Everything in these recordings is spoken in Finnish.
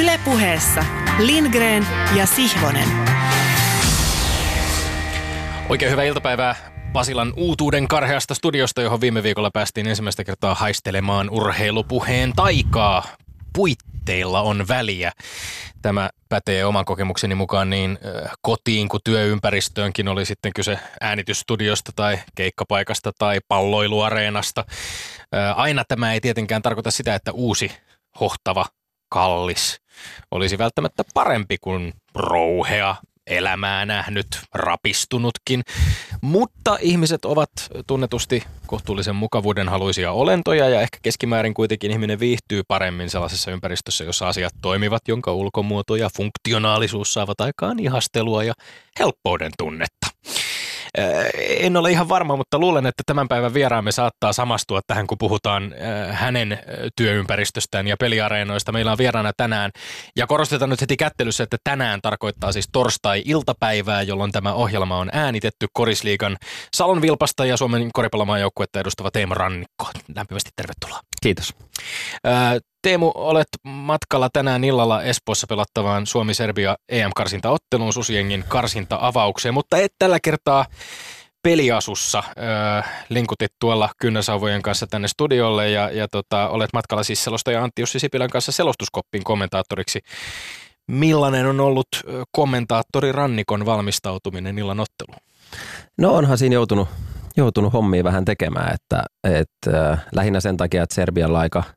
Ylepuheessa Lindgren ja Sihvonen. Oikein hyvää iltapäivää Pasilan uutuuden karheasta studiosta, johon viime viikolla päästiin ensimmäistä kertaa haistelemaan urheilupuheen taikaa. Puitteilla on väliä. Tämä pätee oman kokemukseni mukaan niin kotiin kuin työympäristöönkin oli sitten kyse äänitysstudiosta tai keikkapaikasta tai palloiluareenasta. Aina tämä ei tietenkään tarkoita sitä, että uusi hohtava kallis olisi välttämättä parempi kuin rouhea, elämää nähnyt, rapistunutkin. Mutta ihmiset ovat tunnetusti kohtuullisen mukavuuden haluisia olentoja ja ehkä keskimäärin kuitenkin ihminen viihtyy paremmin sellaisessa ympäristössä, jossa asiat toimivat, jonka ulkomuoto ja funktionaalisuus saavat aikaan ihastelua ja helppouden tunnetta. En ole ihan varma, mutta luulen, että tämän päivän vieraamme saattaa samastua tähän, kun puhutaan hänen työympäristöstään ja peliareenoista. Meillä on vieraana tänään, ja korostetaan nyt heti kättelyssä, että tänään tarkoittaa siis torstai-iltapäivää, jolloin tämä ohjelma on äänitetty Korisliigan Salon Vilpasta ja Suomen koripallomaan joukkuetta edustava Teemu Rannikko. Lämpimästi tervetuloa. Kiitos. Teemu, olet matkalla tänään illalla Espoossa pelattavaan Suomi-Serbia EM-karsintaotteluun Susiengin karsinta-avaukseen, mutta et tällä kertaa peliasussa. Äh, linkutit tuolla kynnäsauvojen kanssa tänne studiolle ja, ja tota, olet matkalla siis selostaja Antti Jussi Sipilän kanssa selostuskoppin kommentaattoriksi. Millainen on ollut kommentaattori Rannikon valmistautuminen illan otteluun? No onhan siinä joutunut, joutunut hommia vähän tekemään, että, että äh, lähinnä sen takia, että Serbian aika –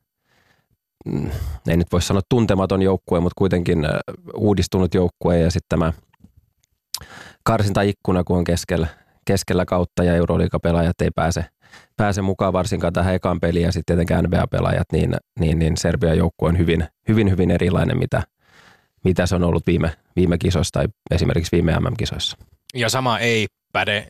ei nyt voi sanoa tuntematon joukkue, mutta kuitenkin uudistunut joukkue ja sitten tämä karsintaikkuna, kun on keskellä, keskellä kautta ja Euroliikapelaajat ei pääse, pääse mukaan varsinkaan tähän ekaan peliin ja sitten tietenkään NBA-pelaajat, niin, niin, niin Serbian joukkue on hyvin, hyvin, hyvin erilainen, mitä, mitä se on ollut viime, viime kisoissa tai esimerkiksi viime MM-kisoissa. Ja sama ei päde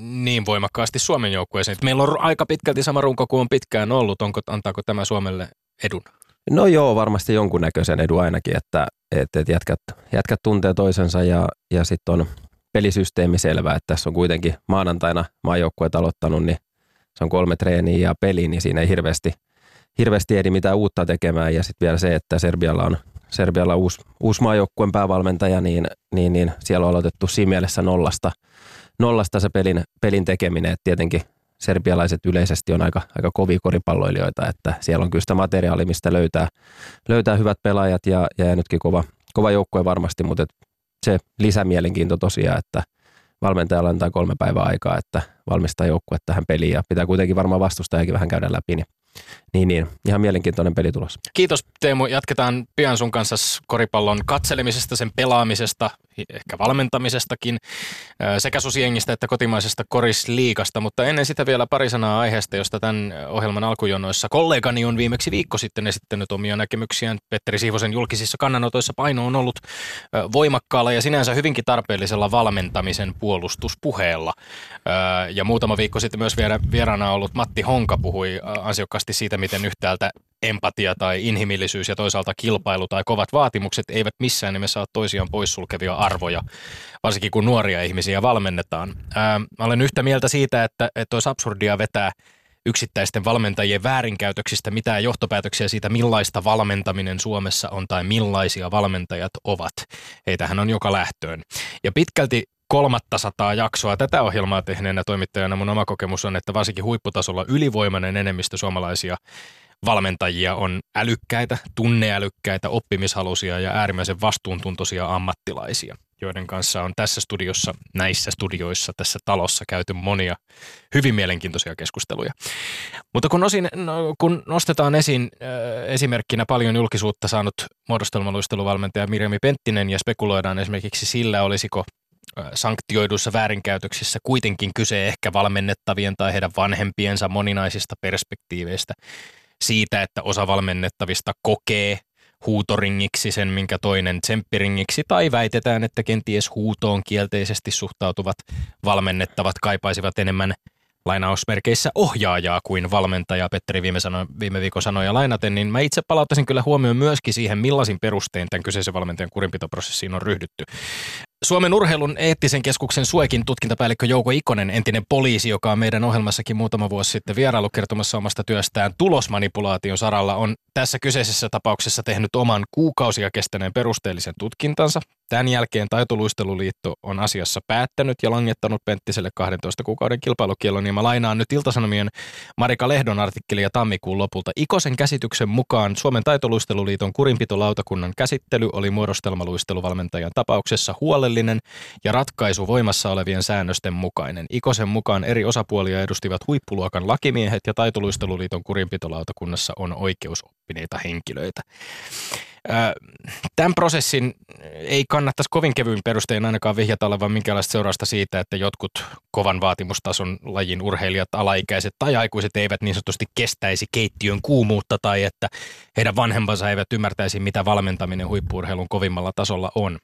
niin voimakkaasti Suomen joukkueeseen. Meillä on aika pitkälti sama runko kuin on pitkään ollut. Onko, antaako tämä Suomelle edun? No joo, varmasti jonkunnäköisen edun ainakin, että, että, että jätkät, jätkät tuntee toisensa ja, ja sitten on pelisysteemi selvä, että tässä on kuitenkin maanantaina maajoukkueet aloittanut, niin se on kolme treeniä ja peli, niin siinä ei hirveästi, hirveästi edi mitään uutta tekemään. Ja sitten vielä se, että Serbialla on, Serbialla on uusi, uusi maajoukkueen päävalmentaja, niin, niin, niin siellä on aloitettu siinä mielessä nollasta, nollasta se pelin, pelin tekeminen. että tietenkin serbialaiset yleisesti on aika, aika kovia koripalloilijoita, että siellä on kyllä sitä materiaalia, mistä löytää, löytää hyvät pelaajat ja, ja nytkin kova, kova joukkue varmasti, mutta se lisämielenkiinto tosiaan, että valmentajalla antaa kolme päivää aikaa, että valmistaa joukkue tähän peliin ja pitää kuitenkin varmaan vastustajakin vähän käydä läpi, niin niin, niin. Ihan mielenkiintoinen peli tulos. Kiitos Teemu. Jatketaan pian sun kanssa koripallon katselemisesta, sen pelaamisesta, ehkä valmentamisestakin, sekä susiengistä että kotimaisesta korisliikasta. Mutta ennen sitä vielä pari sanaa aiheesta, josta tämän ohjelman alkujonoissa kollegani on viimeksi viikko sitten esittänyt omia näkemyksiään. Petteri Siivosen julkisissa kannanotoissa paino on ollut voimakkaalla ja sinänsä hyvinkin tarpeellisella valmentamisen puolustuspuheella. Ja muutama viikko sitten myös vieraana ollut Matti Honka puhui ansiokkaasti voimakkaasti siitä, miten yhtäältä empatia tai inhimillisyys ja toisaalta kilpailu tai kovat vaatimukset eivät missään nimessä ole toisiaan poissulkevia arvoja, varsinkin kun nuoria ihmisiä valmennetaan. Ää, mä olen yhtä mieltä siitä, että, että olisi absurdia vetää yksittäisten valmentajien väärinkäytöksistä mitään johtopäätöksiä siitä, millaista valmentaminen Suomessa on tai millaisia valmentajat ovat. Heitähän on joka lähtöön. Ja pitkälti kolmatta sataa jaksoa tätä ohjelmaa tehneenä toimittajana mun oma kokemus on, että varsinkin huipputasolla ylivoimainen enemmistö suomalaisia valmentajia on älykkäitä, tunneälykkäitä, oppimishalusia ja äärimmäisen vastuuntuntoisia ammattilaisia, joiden kanssa on tässä studiossa, näissä studioissa, tässä talossa käyty monia hyvin mielenkiintoisia keskusteluja. Mutta kun, osin, no, kun nostetaan esiin äh, esimerkkinä paljon julkisuutta saanut muodostelmaluisteluvalmentaja Mirjami Penttinen ja spekuloidaan esimerkiksi sillä, olisiko sanktioiduissa väärinkäytöksissä kuitenkin kyse ehkä valmennettavien tai heidän vanhempiensa moninaisista perspektiiveistä siitä, että osa valmennettavista kokee huutoringiksi sen, minkä toinen tsemppiringiksi, tai väitetään, että kenties huutoon kielteisesti suhtautuvat valmennettavat kaipaisivat enemmän lainausmerkeissä ohjaajaa kuin valmentaja, Petteri viime, sano, viime viikon sanoja lainaten, niin mä itse palauttaisin kyllä huomioon myöskin siihen, millaisin perustein tämän kyseisen valmentajan kurinpitoprosessiin on ryhdytty. Suomen urheilun eettisen keskuksen Suekin tutkintapäällikkö Jouko Ikonen, entinen poliisi, joka on meidän ohjelmassakin muutama vuosi sitten vierailu kertomassa omasta työstään tulosmanipulaation saralla, on tässä kyseisessä tapauksessa tehnyt oman kuukausia kestäneen perusteellisen tutkintansa. Tämän jälkeen Taitoluisteluliitto on asiassa päättänyt ja langettanut Penttiselle 12 kuukauden kilpailukielon, ja mä lainaan nyt Iltasanomien Marika Lehdon artikkelia tammikuun lopulta. Ikosen käsityksen mukaan Suomen Taitoluisteluliiton kurinpitolautakunnan käsittely oli muodostelmaluisteluvalmentajan tapauksessa huolellinen ja ratkaisu voimassa olevien säännösten mukainen. Ikosen mukaan eri osapuolia edustivat huippuluokan lakimiehet ja Taitoluisteluliiton kurinpitolautakunnassa on oikeusoppineita henkilöitä. Tämän prosessin ei kannattaisi kovin kevyin perustein ainakaan vihjata olevan minkäänlaista seurausta siitä, että jotkut kovan vaatimustason lajin urheilijat, alaikäiset tai aikuiset eivät niin sanotusti kestäisi keittiön kuumuutta tai että heidän vanhempansa eivät ymmärtäisi, mitä valmentaminen huippuurheilun kovimmalla tasolla on.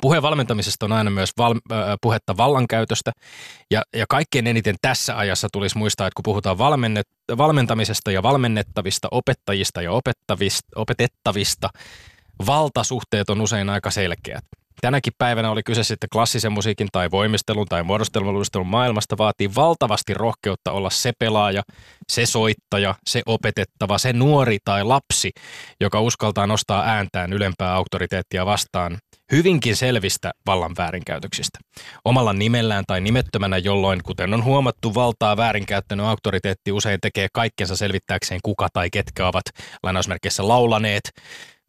Puhe valmentamisesta on aina myös val, äh, puhetta vallankäytöstä ja, ja kaikkein eniten tässä ajassa tulisi muistaa, että kun puhutaan valmennet, valmentamisesta ja valmennettavista, opettajista ja opettavista, opetettavista, valtasuhteet on usein aika selkeät. Tänäkin päivänä oli kyse sitten klassisen musiikin tai voimistelun tai muodostelmaluistelun maailmasta vaatii valtavasti rohkeutta olla se pelaaja, se soittaja, se opetettava, se nuori tai lapsi, joka uskaltaa nostaa ääntään ylempää auktoriteettia vastaan hyvinkin selvistä vallan väärinkäytöksistä. Omalla nimellään tai nimettömänä, jolloin, kuten on huomattu, valtaa väärinkäyttänyt auktoriteetti usein tekee kaikkensa selvittääkseen kuka tai ketkä ovat lainausmerkeissä laulaneet,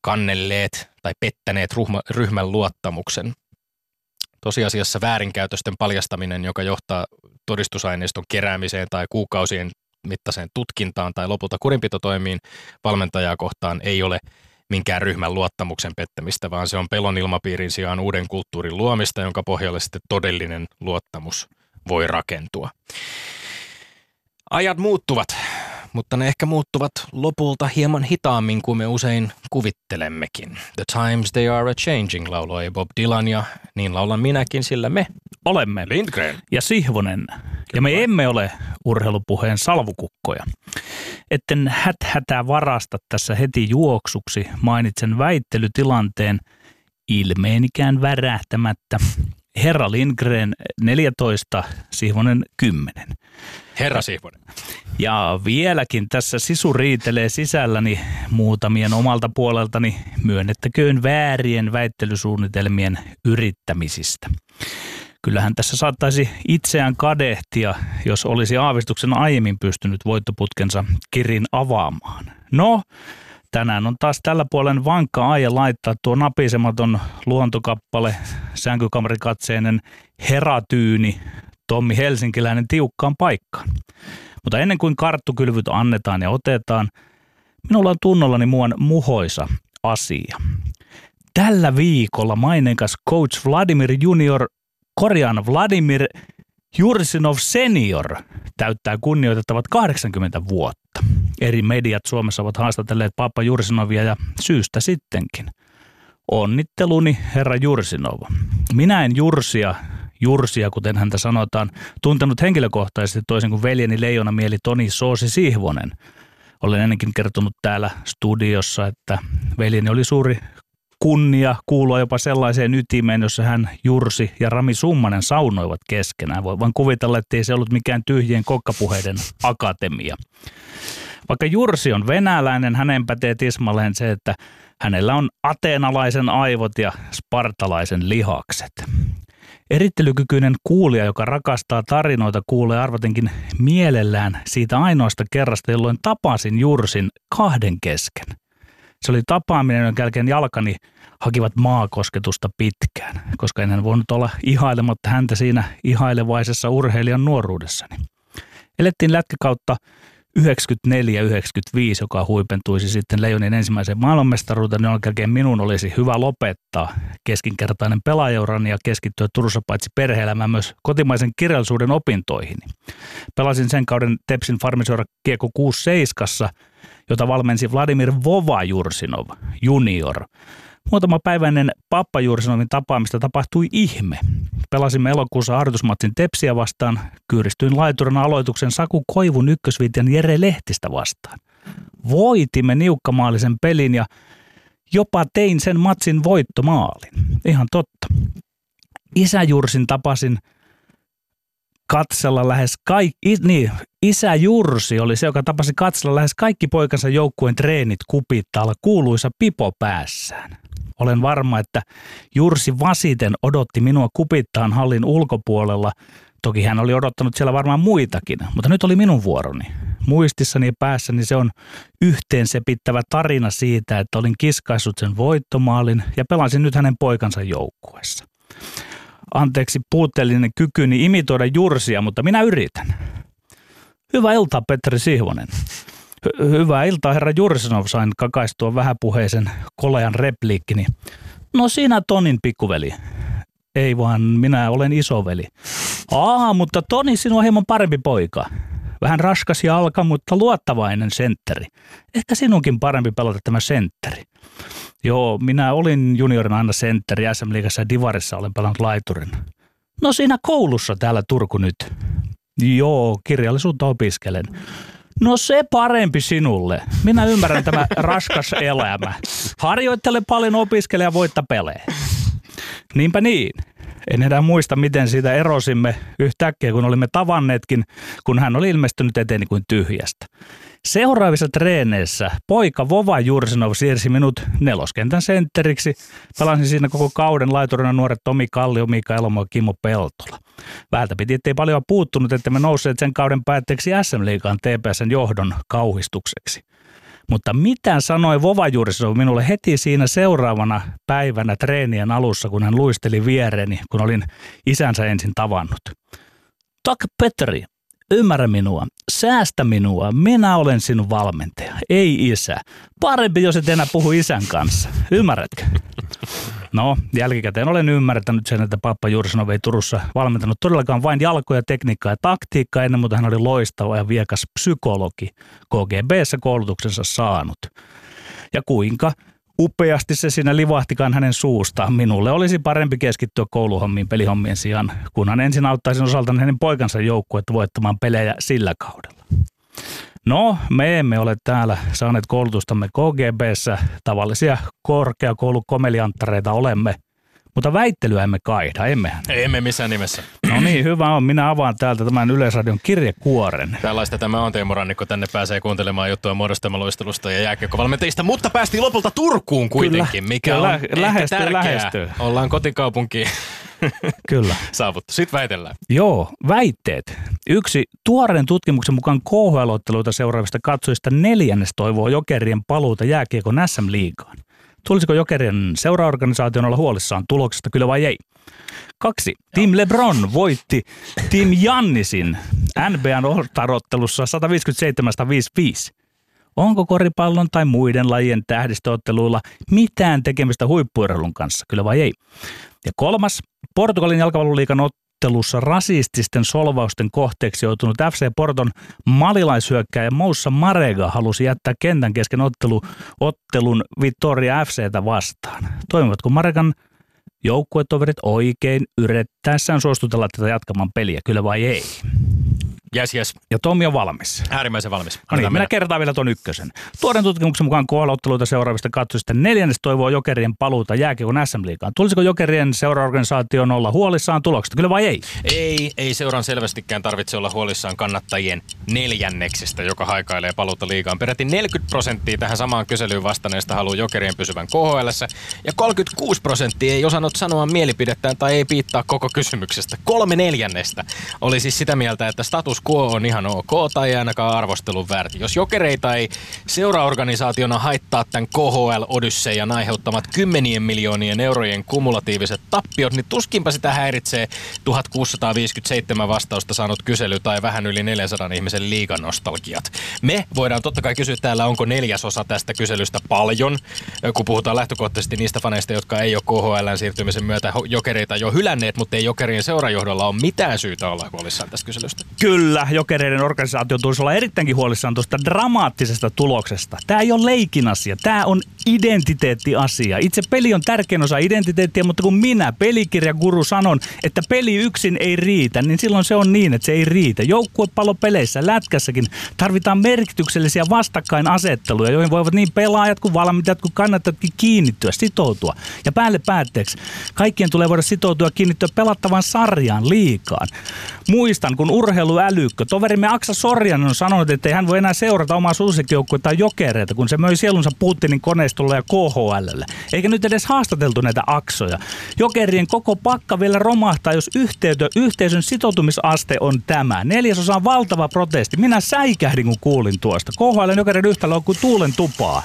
kannelleet tai pettäneet ryhmä, ryhmän luottamuksen. Tosiasiassa väärinkäytösten paljastaminen, joka johtaa todistusaineiston keräämiseen tai kuukausien mittaiseen tutkintaan tai lopulta kurinpitotoimiin valmentajaa kohtaan ei ole minkään ryhmän luottamuksen pettämistä, vaan se on pelon ilmapiirin sijaan uuden kulttuurin luomista, jonka pohjalle sitten todellinen luottamus voi rakentua. Ajat muuttuvat mutta ne ehkä muuttuvat lopulta hieman hitaammin kuin me usein kuvittelemmekin. The times they are a changing, lauloi Bob Dylan ja niin laulan minäkin, sillä me olemme Lindgren ja Sihvonen. Kyllä. Ja me emme ole urheilupuheen salvukukkoja. Etten häthätää varasta tässä heti juoksuksi mainitsen väittelytilanteen ilmeenikään värähtämättä. Herra Lindgren 14, Sihvonen 10. Herra Sihvonen. Ja vieläkin tässä sisu riitelee sisälläni muutamien omalta puoleltani myönnettäköön väärien väittelysuunnitelmien yrittämisistä. Kyllähän tässä saattaisi itseään kadehtia, jos olisi aavistuksen aiemmin pystynyt voittoputkensa kirin avaamaan. No, tänään on taas tällä puolen vankka aie laittaa tuo napisematon luontokappale, sänkykamarikatseinen heratyyni Tommi Helsinkiläinen tiukkaan paikkaan. Mutta ennen kuin karttukylvyt annetaan ja otetaan, minulla on tunnollani muun muhoisa asia. Tällä viikolla maineikas coach Vladimir Junior, korjaan Vladimir Jursinov Senior täyttää kunnioitettavat 80 vuotta. Eri mediat Suomessa ovat haastatelleet Papa Jursinovia ja syystä sittenkin. Onnitteluni, herra Jursinov. Minä en Jursia Jursia, kuten häntä sanotaan, tuntenut henkilökohtaisesti toisin kuin veljeni leijona mieli Toni Soosi Sihvonen. Olen ennenkin kertonut täällä studiossa, että veljeni oli suuri kunnia kuulua jopa sellaiseen ytimeen, jossa hän Jursi ja Rami Summanen saunoivat keskenään. Voi vaan kuvitella, että ei se ollut mikään tyhjien kokkapuheiden akatemia. Vaikka Jursi on venäläinen, hänen pätee tismalleen se, että hänellä on ateenalaisen aivot ja spartalaisen lihakset. Erittelykykyinen kuulija, joka rakastaa tarinoita, kuulee arvatenkin mielellään siitä ainoasta kerrasta, jolloin tapasin Jursin kahden kesken. Se oli tapaaminen, jonka jälkeen jalkani hakivat maakosketusta pitkään, koska en voinut olla ihailematta häntä siinä ihailevaisessa urheilijan nuoruudessani. Elettiin lätkäkautta 94-95, joka huipentuisi sitten Leijonin ensimmäiseen maailmanmestaruuteen, niin jälkeen minun olisi hyvä lopettaa keskinkertainen pelaajaurani ja keskittyä Turussa paitsi perhe myös kotimaisen kirjallisuuden opintoihin. Pelasin sen kauden Tepsin farmiseura Kiekko 67, jota valmensi Vladimir Vova Jursinov, junior – Muutama päivä ennen Pappa Jursinovin tapaamista tapahtui ihme. Pelasimme elokuussa harjoitusmatsin Tepsiä vastaan. Kyyristyin laiturina aloituksen Saku Koivun ykkösviitien Jere Lehtistä vastaan. Voitimme niukkamaalisen pelin ja jopa tein sen matsin voittomaalin. Ihan totta. isä Jursin tapasin katsella lähes kaikki, niin, isä Jursi oli se, joka tapasi katsella lähes kaikki poikansa joukkueen treenit kupittaalla kuuluisa pipo päässään. Olen varma, että Jursi vasiten odotti minua kupittaan hallin ulkopuolella. Toki hän oli odottanut siellä varmaan muitakin, mutta nyt oli minun vuoroni. Muistissani ja päässäni se on yhteensepittävä tarina siitä, että olin kiskaissut sen voittomaalin ja pelasin nyt hänen poikansa joukkueessa. Anteeksi puutteellinen kykyni imitoida Jursia, mutta minä yritän. Hyvää iltaa, Petteri Sihvonen. Hy- hyvää iltaa, herra Jursinov, sain kakaistua vähäpuheisen kolean repliikkini. No sinä Tonin pikkuveli. Ei vaan, minä olen isoveli. Aa, mutta Toni, sinua on hieman parempi poika. Vähän raskas jalka, mutta luottavainen sentteri. Ehkä sinunkin parempi pelata tämä sentteri. Joo, minä olin juniorina aina sentteri SM Liigassa ja Divarissa olen pelannut laiturin. No siinä koulussa täällä Turku nyt. Joo, kirjallisuutta opiskelen. No se parempi sinulle. Minä ymmärrän tämä raskas elämä. Harjoittele paljon, opiskele ja voitta pelejä. Niinpä niin. En enää muista, miten siitä erosimme yhtäkkiä, kun olimme tavanneetkin, kun hän oli ilmestynyt eteeni kuin tyhjästä. Seuraavissa treeneissä poika Vova Jursinov siirsi minut neloskentän sentteriksi. Pelasin siinä koko kauden laiturina nuoret Tomi Kallio, Mika Elomo ja Kimmo Peltola. Väältä piti, ettei paljon puuttunut, että me nousseet sen kauden päätteeksi SM Liigaan TPSn johdon kauhistukseksi. Mutta mitä sanoi Vova Jurisov minulle heti siinä seuraavana päivänä treenien alussa, kun hän luisteli viereeni, kun olin isänsä ensin tavannut? Tak Petteri, ymmärrä minua, säästä minua, minä olen sinun valmentaja, ei isä. Parempi, jos et enää puhu isän kanssa, ymmärrätkö? No, jälkikäteen olen ymmärtänyt sen, että Pappa Jursinov ei Turussa valmentanut todellakaan vain jalkoja, tekniikkaa ja taktiikkaa, ennen muuta hän oli loistava ja viekas psykologi, KGBssä koulutuksensa saanut. Ja kuinka upeasti se siinä livahtikaan hänen suustaan. Minulle olisi parempi keskittyä kouluhommiin pelihommien sijaan, kunhan ensin auttaisin osaltani hänen poikansa joukkuetta voittamaan pelejä sillä kaudella. No, me emme ole täällä saaneet koulutustamme KGBssä. Tavallisia korkeakoulukomelianttareita olemme, mutta väittelyä emme kaihda, emmehän. Emme missään nimessä. No niin, hyvä on. Minä avaan täältä tämän Yleisradion kirjekuoren. Tällaista tämä on Teemu Rannikko. Tänne pääsee kuuntelemaan juttua muodostamaloistelusta ja jääkiekkovalmentajista, mutta päästiin lopulta Turkuun kuitenkin, Kyllä, mikä kyllä, on lähestyy, lähestyy. Ollaan kotikaupunkiin Kyllä. saavuttu. Sitten väitellään. Joo, väitteet. Yksi tuoreen tutkimuksen mukaan KHL-otteluita seuraavista katsojista neljännes toivoo Jokerien paluuta jääkiekon SM-liigaan. Tulisiko Jokerien seuraorganisaation olla huolissaan tuloksesta, kyllä vai ei? Kaksi. Team LeBron voitti Team Jannisin NBAn ottarottelussa 157-155. Onko koripallon tai muiden lajien tähdistöotteluilla mitään tekemistä huippuurheilun kanssa, kyllä vai ei? Ja kolmas, Portugalin jalkapalloliikan ottelussa rasististen solvausten kohteeksi joutunut FC Porton malilaishyökkäjä Moussa Marega halusi jättää kentän kesken ottelu, ottelun Vittoria FCtä vastaan. Toimivatko Maregan joukkuetoverit oikein yrittäessään suostutella tätä jatkamaan peliä, kyllä vai ei? Jes, jes. Ja Tomi on valmis. Äärimmäisen valmis. No niin, minä kertaan vielä tuon ykkösen. Tuoren tutkimuksen mukaan kohdalla seuraavista katsojista neljännes toivoo Jokerien paluuta jääkiekon SM-liigaan. Tulisiko Jokerien seuraorganisaation olla huolissaan tuloksesta, kyllä vai ei? Ei, ei seuran selvästikään tarvitse olla huolissaan kannattajien neljänneksestä, joka haikailee paluuta liigaan. Peräti 40 prosenttia tähän samaan kyselyyn vastanneista haluaa jokerien pysyvän KHL ja 36 prosenttia ei osannut sanoa mielipidettään tai ei piittaa koko kysymyksestä. Kolme neljännestä oli siis sitä mieltä, että status quo on ihan ok tai ei ainakaan arvostelun väärti. Jos jokereita ei seuraorganisaationa haittaa tämän KHL Odysseijan aiheuttamat kymmenien miljoonien eurojen kumulatiiviset tappiot, niin tuskinpa sitä häiritsee 1657 vastausta saanut kysely tai vähän yli 400 ihmisen liiganostalgiat. Me voidaan totta kai kysyä täällä, onko neljäsosa tästä kyselystä paljon, kun puhutaan lähtökohtaisesti niistä faneista, jotka ei ole KHLn siirtymisen myötä jokereita jo hylänneet, mutta ei jokerien seurajohdolla ole mitään syytä olla huolissaan tästä kyselystä. Kyllä kyllä jokereiden organisaatio tulisi olla erittäinkin huolissaan tuosta dramaattisesta tuloksesta. Tämä ei ole leikin asia, tämä on identiteettiasia. Itse peli on tärkein osa identiteettiä, mutta kun minä, pelikirjaguru, sanon, että peli yksin ei riitä, niin silloin se on niin, että se ei riitä. Joukkuepallopeleissä, lätkässäkin tarvitaan merkityksellisiä vastakkainasetteluja, joihin voivat niin pelaajat kuin valmentajat kuin kannattajatkin kiinnittyä, sitoutua. Ja päälle päätteeksi, kaikkien tulee voida sitoutua kiinnittyä pelattavan sarjaan liikaan. Muistan, kun urheiluälykkö, toverimme Aksa Sorjanen on sanonut, että ei hän voi enää seurata omaa suosikkijoukkuetta jokereita, kun se möi sielunsa Putinin koneistolle ja KHLlle. Eikä nyt edes haastateltu näitä aksoja. Jokerien koko pakka vielä romahtaa, jos yhteytö, yhteisön sitoutumisaste on tämä. Neljäsosa on valtava protesti. Minä säikähdin, kun kuulin tuosta. KHL jokerin yhtälö on kuin tuulen tupaa.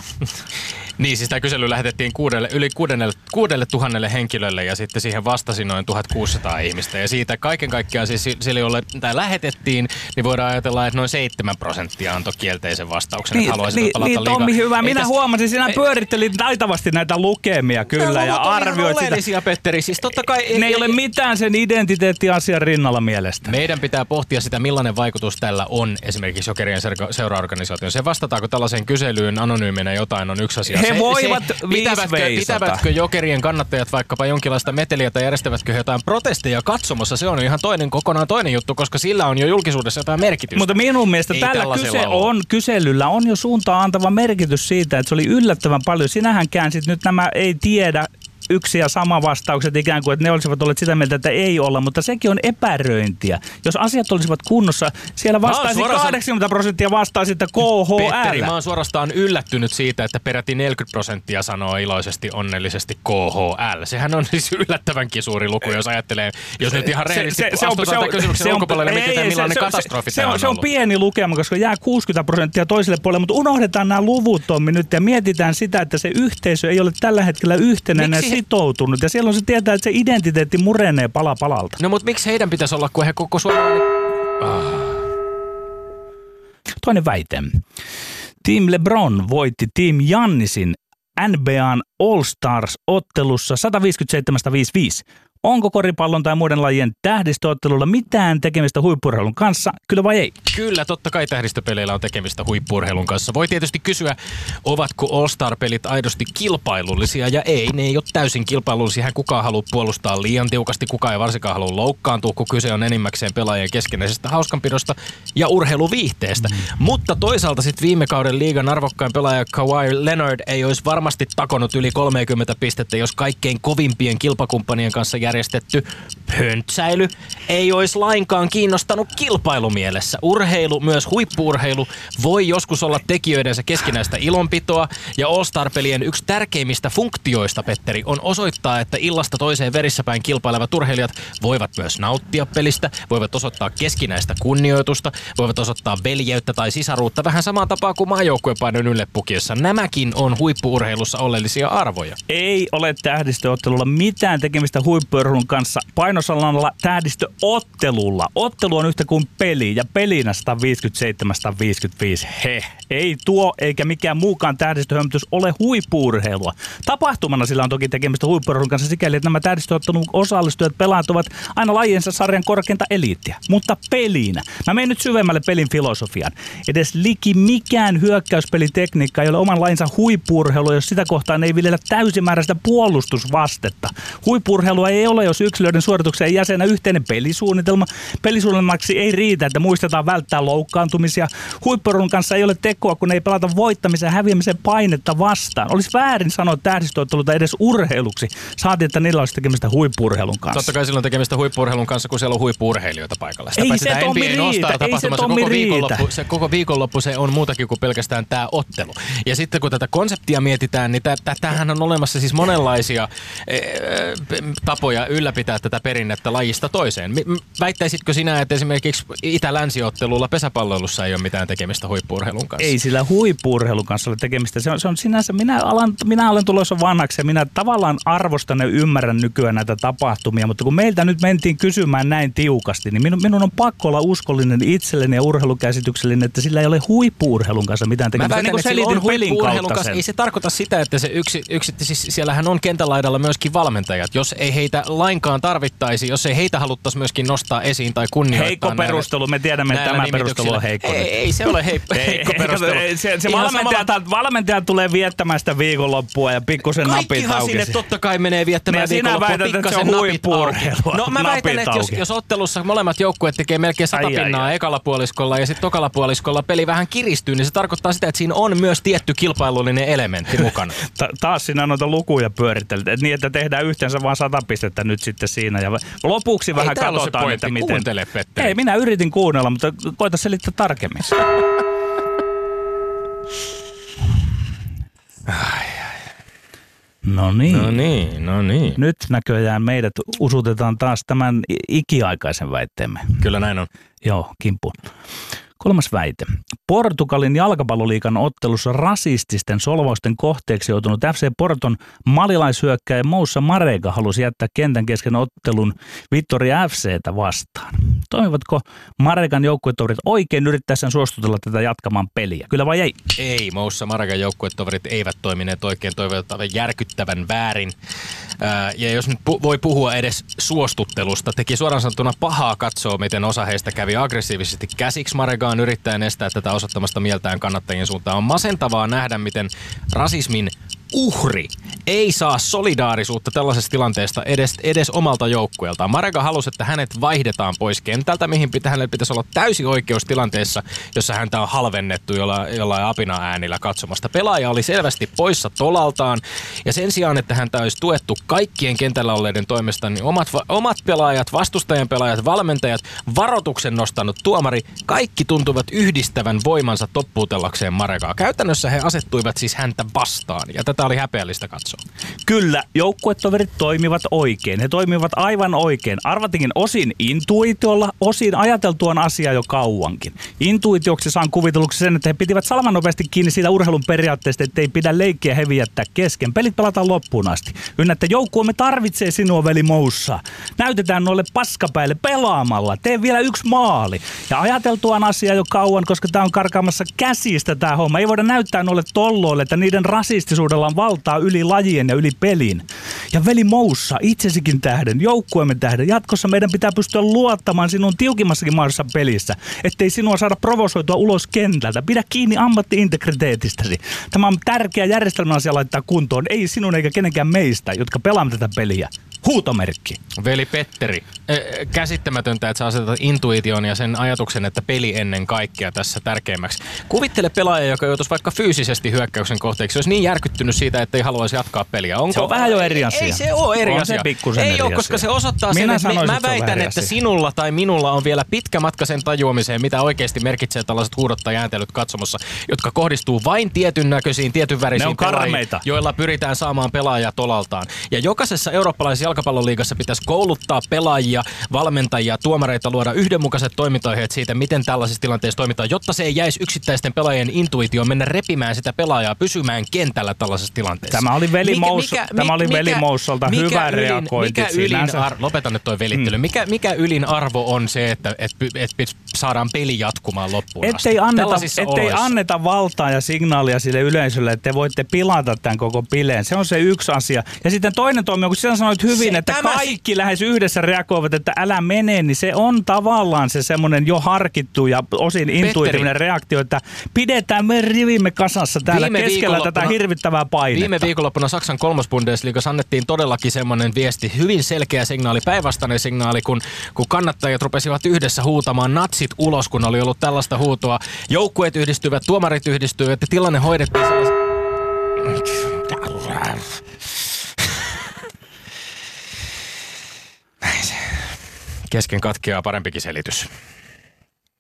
Niin, siis tämä kysely lähetettiin kuudelle, yli kuudelle, kuudelle tuhannelle henkilölle ja sitten siihen vastasi noin 1600 ihmistä. Ja siitä kaiken kaikkiaan siis sille, jolle tämä lähetettiin, niin voidaan ajatella, että noin 7 prosenttia antoi kielteisen vastauksen, niin, että niin, pelata niin, Tommi, hyvä. Minä täs, huomasin, sinä ei, pyörittelit taitavasti näitä lukemia kyllä ja arvioit sitä. Petteri, siis totta kai... Ne ei, ei ole mitään sen identiteettiasian rinnalla mielestä. Meidän pitää pohtia sitä, millainen vaikutus tällä on esimerkiksi Jokerien seuraorganisaation. Se vastataako tällaiseen kyselyyn anonyyminä jotain on yksi asia. He voivat se, pitävätkö, pitävätkö jokerien kannattajat vaikkapa jonkinlaista meteliä tai järjestävätkö jotain protesteja katsomassa, se on ihan toinen, kokonaan toinen juttu, koska sillä on jo julkisuudessa jotain merkitystä. Mutta minun mielestä Ei tällä kyse on, kyselyllä on jo suuntaan antava merkitys siitä, että se oli yllättävän paljon. Sinähän käänsit nyt nämä ei tiedä yksi ja sama vastaukset ikään kuin, että ne olisivat olleet sitä mieltä, että ei olla, mutta sekin on epäröintiä. Jos asiat olisivat kunnossa, siellä vastaisi suorastaan... 80 prosenttia vastaisi, että KHL. Petteri, mä oon suorastaan yllättynyt siitä, että peräti 40 prosenttia sanoo iloisesti, onnellisesti KHL. Sehän on siis yllättävänkin suuri luku, jos ajattelee, jos nyt ihan rehellisesti se, on, se, on, kysymyksen se, ulkopuolelle, ei, mietitään millainen se, katastrofi se, se, on, se on pieni lukema, koska jää 60 prosenttia toiselle puolelle, mutta unohdetaan nämä luvut Tommi nyt ja mietitään sitä, että se yhteisö ei ole tällä hetkellä yhtenäinen Miksi? Sitoutunut ja siellä se tietää, että se identiteetti murenee pala palalta. No mutta miksi heidän pitäisi olla, kun he koko suomalainen... Ah. Toinen väite. Team LeBron voitti Team Jannisin NBAn All-Stars-ottelussa 157-55. Onko koripallon tai muiden lajien tähdistöottelulla mitään tekemistä huippurheilun kanssa, kyllä vai ei? Kyllä, totta kai tähdistöpeleillä on tekemistä huippurheilun kanssa. Voi tietysti kysyä, ovatko All-Star-pelit aidosti kilpailullisia, ja ei, ne ei ole täysin kilpailullisia. Hän kukaan haluaa puolustaa liian tiukasti, kukaan ei varsinkaan halua loukkaantua, kun kyse on enimmäkseen pelaajien keskenäisestä hauskanpidosta ja urheiluviihteestä. Mm. Mutta toisaalta sitten viime kauden liigan arvokkain pelaaja Kawhi Leonard ei olisi varmasti takonut yli 30 pistettä, jos kaikkein kovimpien kilpakumppanien kanssa jär järjestetty höntsäily ei olisi lainkaan kiinnostanut kilpailumielessä. Urheilu, myös huippuurheilu, voi joskus olla tekijöidensä keskinäistä ilonpitoa ja All-Star-pelien yksi tärkeimmistä funktioista, Petteri, on osoittaa, että illasta toiseen verissäpäin kilpailevat urheilijat voivat myös nauttia pelistä, voivat osoittaa keskinäistä kunnioitusta, voivat osoittaa veljeyttä tai sisaruutta vähän samaan tapaa kuin maajoukkuepainon yllepukiessa. Nämäkin on huippuurheilussa oleellisia arvoja. Ei ole tähdistöottelulla mitään tekemistä huippu Pörhun kanssa painosalalla tähdistöottelulla. Ottelu on yhtä kuin peli ja pelinä 157-155. He, ei tuo eikä mikään muukaan tähdistöhömmitys ole huippuurheilua. Tapahtumana sillä on toki tekemistä huippurheilun kanssa sikäli, että nämä tähdistöottelun osallistujat pelaat ovat aina lajiensa sarjan korkeinta eliittiä. Mutta pelinä. Mä menen nyt syvemmälle pelin filosofiaan. Edes liki mikään hyökkäyspelitekniikka ei ole oman lajinsa huippurheilu, jos sitä kohtaan ei viljellä täysimääräistä puolustusvastetta. Huippurheilua ei ole, jos yksilöiden suorituksen ei jäsenä yhteinen pelisuunnitelma. Pelisuunnitelmaksi ei riitä, että muistetaan välttää loukkaantumisia. Huippurun kanssa ei ole tekoa, kun ei pelata voittamisen ja häviämisen painetta vastaan. Olisi väärin sanoa tähdistöotteluta edes urheiluksi. Saatiin, että niillä olisi tekemistä huippurheilun kanssa. Totta kai silloin tekemistä huippurheilun kanssa, kun siellä on huippurheilijoita paikalla. Sitä ei se Tommi riitä, ei se Tommi koko viikonloppu, se koko viikonloppu se on muutakin kuin pelkästään tämä ottelu. Ja sitten kun tätä konseptia mietitään, niin tämähän on olemassa siis monenlaisia e, ylläpitää tätä perinnettä lajista toiseen. Väittäisitkö sinä, että esimerkiksi itä-länsiottelulla pesäpalloilussa ei ole mitään tekemistä huippuurheilun kanssa? Ei sillä huippuurheilun kanssa ole tekemistä. Se on, se on sinänsä, minä, alan, minä olen tulossa vanhaksi ja minä tavallaan arvostan ja ymmärrän nykyään näitä tapahtumia, mutta kun meiltä nyt mentiin kysymään näin tiukasti, niin minun, minun on pakko olla uskollinen itselleni ja urheilukäsityksellinen, että sillä ei ole huippuurheilun kanssa mitään tekemistä. Mä väitän, niin kuin selitin pelin kanssa. Ei se tarkoita sitä, että se yksi, yksi siis siellähän on kentälaidalla myöskin valmentajat. Jos ei heitä lainkaan tarvittaisi, jos ei heitä haluttaisi myöskin nostaa esiin tai kunnioittaa. Heikko näillä- perustelu, me tiedämme, että tämä perustelu on heikko. Ei, ei se ole heikko, heikko perustelu. Ei, Se, se valmentaja, samalla- valmentaja tulee viettämään sitä viikonloppua ja pikkusen napit Kaikkihan auki. sinne totta kai menee viettämään Niin viikonloppua väität, pikkasen napit auki. No mä väitän, että jos, jos ottelussa molemmat joukkueet tekee melkein sata Ai, pinnaa ai. ekalla puoliskolla ja sitten tokalla puoliskolla peli vähän kiristyy, niin se tarkoittaa sitä, että siinä on myös tietty kilpailullinen elementti mukana. Ta- taas sinä noita lukuja pyörittelet, että niin, että tehdään yhteensä vain sata pistettä nyt sitten siinä. Ja lopuksi vähän ole se katsotaan, että miten... Kuuntele, Petteri. Ei, minä yritin kuunnella, mutta koita selittää tarkemmin. No niin. No niin, no niin. Nyt näköjään meidät usutetaan taas tämän ikiaikaisen väitteemme. Kyllä näin on. Joo, kimppuun. Kolmas väite. Portugalin jalkapalloliikan ottelussa rasististen solvausten kohteeksi joutunut FC Porton malilaishyökkäjä Moussa Marega halusi jättää kentän kesken ottelun Vittoria FCtä vastaan. Toimivatko Maregan joukkuetoverit oikein yrittäessään suostutella tätä jatkamaan peliä? Kyllä vai ei? Ei, Moussa Maragan joukkuetoverit eivät toimineet oikein, toivottavan järkyttävän väärin. Ää, ja jos nyt pu- voi puhua edes suostuttelusta, teki suoraan sanottuna pahaa katsoa, miten osa heistä kävi aggressiivisesti käsiksi Maragaan yrittäen estää tätä osoittamasta mieltään kannattajien suuntaan. On masentavaa nähdä, miten rasismin uhri ei saa solidaarisuutta tällaisesta tilanteesta edes, edes omalta joukkueeltaan. Marega halusi, että hänet vaihdetaan pois kentältä, mihin pitä, hänellä pitäisi olla täysi oikeus tilanteessa, jossa häntä on halvennettu jollain, jollain apina äänillä katsomasta. Pelaaja oli selvästi poissa tolaltaan ja sen sijaan, että häntä olisi tuettu kaikkien kentällä olleiden toimesta, niin omat, omat pelaajat, vastustajan pelaajat, valmentajat, varoituksen nostanut tuomari, kaikki tuntuvat yhdistävän voimansa toppuutellakseen Maregaa. Käytännössä he asettuivat siis häntä vastaan ja tätä oli häpeällistä katsoa. Kyllä, joukkuetoverit toimivat oikein. He toimivat aivan oikein. Arvatinkin osin intuitiolla, osin ajateltuaan asiaa jo kauankin. Intuitioksi saan kuvitelluksi sen, että he pitivät salaman nopeasti kiinni siitä urheilun periaatteesta, että ei pidä leikkiä heviä jättää kesken. Pelit pelataan loppuun asti. Ynnä, että joukkueemme tarvitsee sinua, veli Moussa. Näytetään noille paskapäille pelaamalla. Tee vielä yksi maali. Ja ajateltuaan asiaa jo kauan, koska tämä on karkaamassa käsistä tämä homma. Ei voida näyttää noille tolloille, että niiden rasistisuudella on valtaa yli lajien ja yli pelin. Ja veli Moussa, itsesikin tähden, joukkueemme tähden, jatkossa meidän pitää pystyä luottamaan sinun tiukimmassakin mahdollisessa pelissä, ettei sinua saada provosoitua ulos kentältä. Pidä kiinni ammatti-integriteetistäsi. Tämä on tärkeä järjestelmä asia laittaa kuntoon, ei sinun eikä kenenkään meistä, jotka pelaamme tätä peliä. Huutomerkki. Veli Petteri, äh, käsittämätöntä, että sä asetat intuition ja sen ajatuksen, että peli ennen kaikkea tässä tärkeimmäksi. Kuvittele pelaaja, joka joutuisi vaikka fyysisesti hyökkäyksen kohteeksi, olisi niin järkyttynyt siitä, että ei haluaisi jatkaa peliä. Onko? Se on vähän jo eri asia. Ei se ole eri On se asia. pikkusen ei eri ole, koska se osoittaa sen, Minä että mä että se on väitän, että asia. sinulla tai minulla on vielä pitkä matka sen tajuamiseen, mitä oikeasti merkitsee tällaiset huudot tai ääntelyt katsomossa, jotka kohdistuu vain tietyn näköisiin, tietyn värisiin pelaajiin, joilla pyritään saamaan pelaajia tolaltaan. Ja jokaisessa eurooppalaisessa jalkapalloliigassa pitäisi kouluttaa pelaajia, valmentajia, tuomareita luoda yhdenmukaiset toimintaohjeet siitä, miten tällaisissa tilanteissa toimitaan, jotta se ei jäisi yksittäisten pelaajien intuitioon mennä repimään sitä pelaajaa pysymään kentällä tällaisessa tilanteessa. Tämä oli veli Mous- tämä oli veli Moussalta hyvä ylin, reagointi Mikä ylin sinänsä. ar- lopeta nyt toi velittely. Mm. Mikä, mikä ylin arvo on se, että et, et, et saadaan peli jatkumaan loppuun asti? Ettei anneta, Tällaisissa ettei oloissa. anneta valtaa ja signaalia sille yleisölle, että te voitte pilata tämän koko bileen. Se on se yksi asia. Ja sitten toinen toimi, kun sinä sanoit hyvin, Se- että tämä- kaikki lähes yhdessä reagoivat, että älä mene, niin se on tavallaan se semmoinen jo harkittu ja osin intuitiivinen reaktio, että pidetään me rivimme kasassa täällä Viime keskellä tätä hirvittävää painetta. Viime viikonloppuna Saksan kolmosbundesliigassa annettiin todellakin semmoinen viesti, hyvin selkeä signaali, päinvastainen signaali, kun, kun kannattajat rupesivat yhdessä huutamaan natsit ulos, kun oli ollut tällaista huutoa. Joukkueet yhdistyivät, tuomarit yhdistyivät ja tilanne hoidettiin sellaisen... Näin se. Kesken katkeaa parempikin selitys.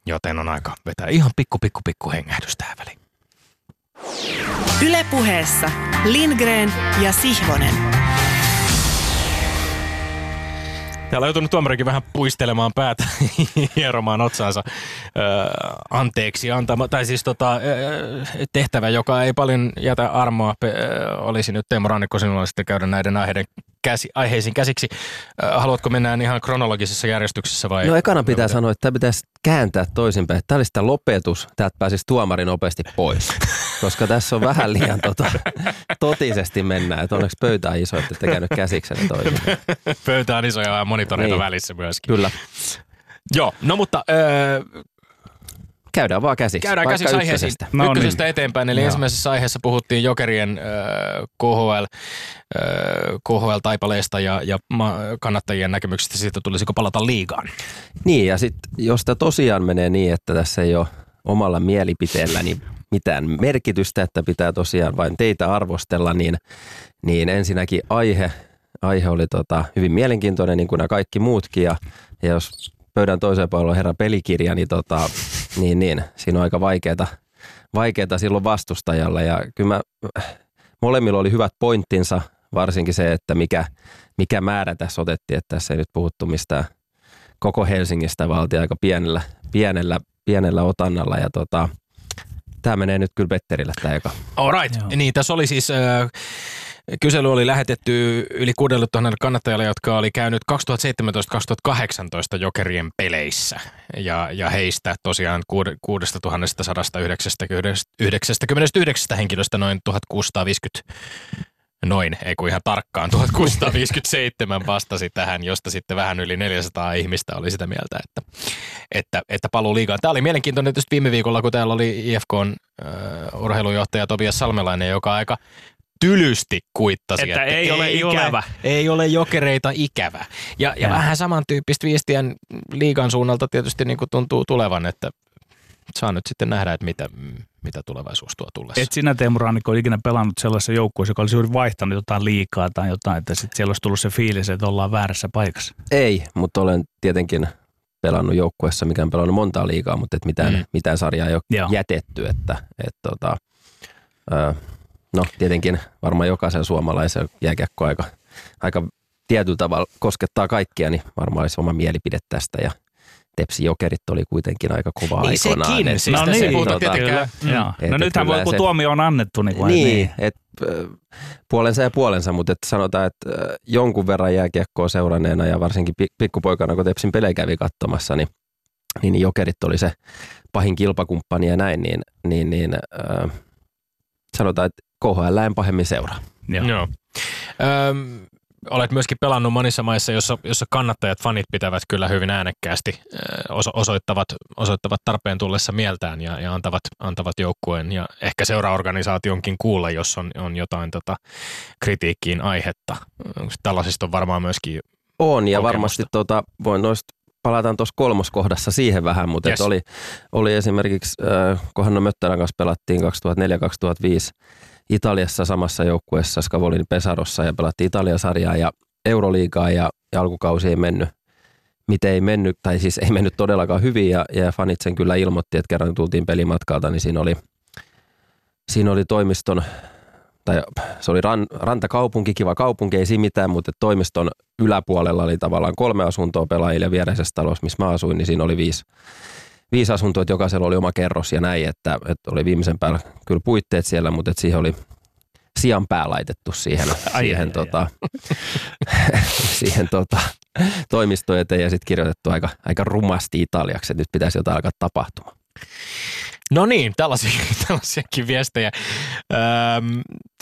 Joten on aika vetää ihan pikku, pikku, pikku hengähdys tähän väliin. Ylepuheessa Lindgren ja Sihvonen. Täällä on joutunut tuomarikin vähän puistelemaan päätä, hieromaan otsaansa öö, anteeksi antama, tai siis tota, öö, tehtävä, joka ei paljon jätä armoa, pe- öö, olisi nyt Teemu Rannikko sinulla sitten käydä näiden aiheiden käsi, aiheisiin käsiksi. Haluatko mennä ihan kronologisessa järjestyksessä vai? No ekana pitää sanoa, että tämä pitäisi kääntää toisinpäin. Tämä olisi tämä lopetus, täältä pääsisi tuomari nopeasti pois. Koska tässä on vähän liian tota, totisesti mennään. Että onneksi pöytä on iso, että te käynyt käsiksenne toisin. Pöytä on iso ja monitoreita Niin. välissä myöskin. Kyllä. Joo, no mutta Käydään vaan käsiksi. Käydään vaikka käsiksi aiheisiin. ykkösestä. No Ykkösestä eteenpäin, eli Joo. ensimmäisessä aiheessa puhuttiin Jokerien äh, KHL, äh, KHL-taipaleesta ja, ja ma- kannattajien näkemyksistä siitä, tulisiko palata liigaan. Niin, ja sitten jos tämä tosiaan menee niin, että tässä ei ole omalla mielipiteellä niin mitään merkitystä, että pitää tosiaan vain teitä arvostella, niin, niin ensinnäkin aihe, aihe oli tota, hyvin mielenkiintoinen, niin kuin nämä kaikki muutkin, ja, ja jos pöydän toiseen puolella on herra pelikirja, niin, tota, niin, niin siinä on aika vaikeaa, vaikeaa silloin vastustajalle, ja kyllä mä, molemmilla oli hyvät pointtinsa, varsinkin se, että mikä, mikä määrä tässä otettiin, että tässä ei nyt puhuttu mistään koko Helsingistä, vaan oltiin aika pienellä, pienellä, pienellä otannalla. Ja tota, tämä menee nyt kyllä Petterille tämä eka. All right. Joo. Niin, tässä oli siis... Äh, Kysely oli lähetetty yli 6000 kannattajalle, jotka oli käynyt 2017-2018 Jokerien peleissä. Ja, ja heistä tosiaan kuud- 6199 henkilöstä noin 1650 Noin, ei kun ihan tarkkaan, 1657 vastasi tähän, josta sitten vähän yli 400 ihmistä oli sitä mieltä, että, että, että paluu liigaan. Tämä oli mielenkiintoinen tietysti viime viikolla, kun täällä oli IFKn urheilujohtaja Tobias Salmelainen, joka aika tylysti kuittasi, Että ei ole ikävä. ei ole jokereita ikävä. Ja, ja vähän samantyyppistä viestiä liigan suunnalta tietysti niin kuin tuntuu tulevan, että saa nyt sitten nähdä, että mitä, mitä tulevaisuus tuo tullessa. Et sinä Teemu Rannikko ole ikinä pelannut sellaisessa joukkueessa, joka olisi juuri vaihtanut jotain liikaa tai jotain, että sitten siellä olisi tullut se fiilis, että ollaan väärässä paikassa. Ei, mutta olen tietenkin pelannut joukkueessa, mikä on pelannut montaa liigaa, mutta et mitään, Mm. mm. mitään sarjaa ei ole Joo. jätetty. Että, et tota, ö, no tietenkin varmaan jokaisen suomalaisen jääkiekko aika, aika tietyllä tavalla koskettaa kaikkia, niin varmaan olisi oma mielipide tästä ja Tepsi Jokerit oli kuitenkin aika kova Niin aikoinaan. sekin, siis tässä ei puhuta tota, tietenkään- kyllä. Mm. Joo. Et- No et nythän voi, kun se- tuomio on annettu, niin, Niin, niin. niin. Et, puolensa ja puolensa, mutta et sanotaan, että jonkun verran jääkiekkoa seuranneena ja varsinkin pi- pikkupoikana, kun Tepsin pelejä kävi katsomassa, niin, niin Jokerit oli se pahin kilpakumppani ja näin, niin, niin, niin ö, sanotaan, että KHL en pahemmin seuraa. Joo. Joo. Öm, olet myöskin pelannut monissa maissa, jossa, jossa kannattajat, fanit pitävät kyllä hyvin äänekkäästi, osoittavat, osoittavat tarpeen tullessa mieltään ja, ja antavat, antavat joukkueen ja ehkä seuraorganisaationkin kuulla, jos on, on jotain tota, kritiikkiin aihetta. Onko Tällaisista on varmaan myöskin, On ja Kokemusta. varmasti tota, voin noista palataan tuossa kolmoskohdassa siihen vähän, mutta Yes. oli, oli esimerkiksi, äh, kun Hanno Möttälän kanssa pelattiin 2004-2005 Italiassa samassa joukkueessa Scavolin Pesarossa ja pelattiin Italiasarjaa ja Euroliigaa ja, ja alkukausi ei mennyt, miten ei mennyt, tai siis ei mennyt todellakaan hyvin ja, ja fanit sen kyllä ilmoitti, että kerran tultiin pelimatkalta, niin siinä oli, siinä oli toimiston tai se oli ran, rantakaupunki, kiva kaupunki, ei siinä mitään, mutta toimiston yläpuolella oli tavallaan kolme asuntoa pelaajille ja viereisessä talossa, missä mä asuin, niin siinä oli viisi, viisi asuntoa, että jokaisella oli oma kerros ja näin, että, että oli viimeisen päällä kyllä puitteet siellä, mutta että siihen oli sian pää laitettu siihen, Ai, siihen, ai, ai. tota, siihen tota, toimistoon eteen ja sitten kirjoitettu aika, aika rumasti italiaksi, että nyt pitäisi jotain alkaa tapahtumaan. No niin, tällaisia, tällaisiakin viestejä. Öm,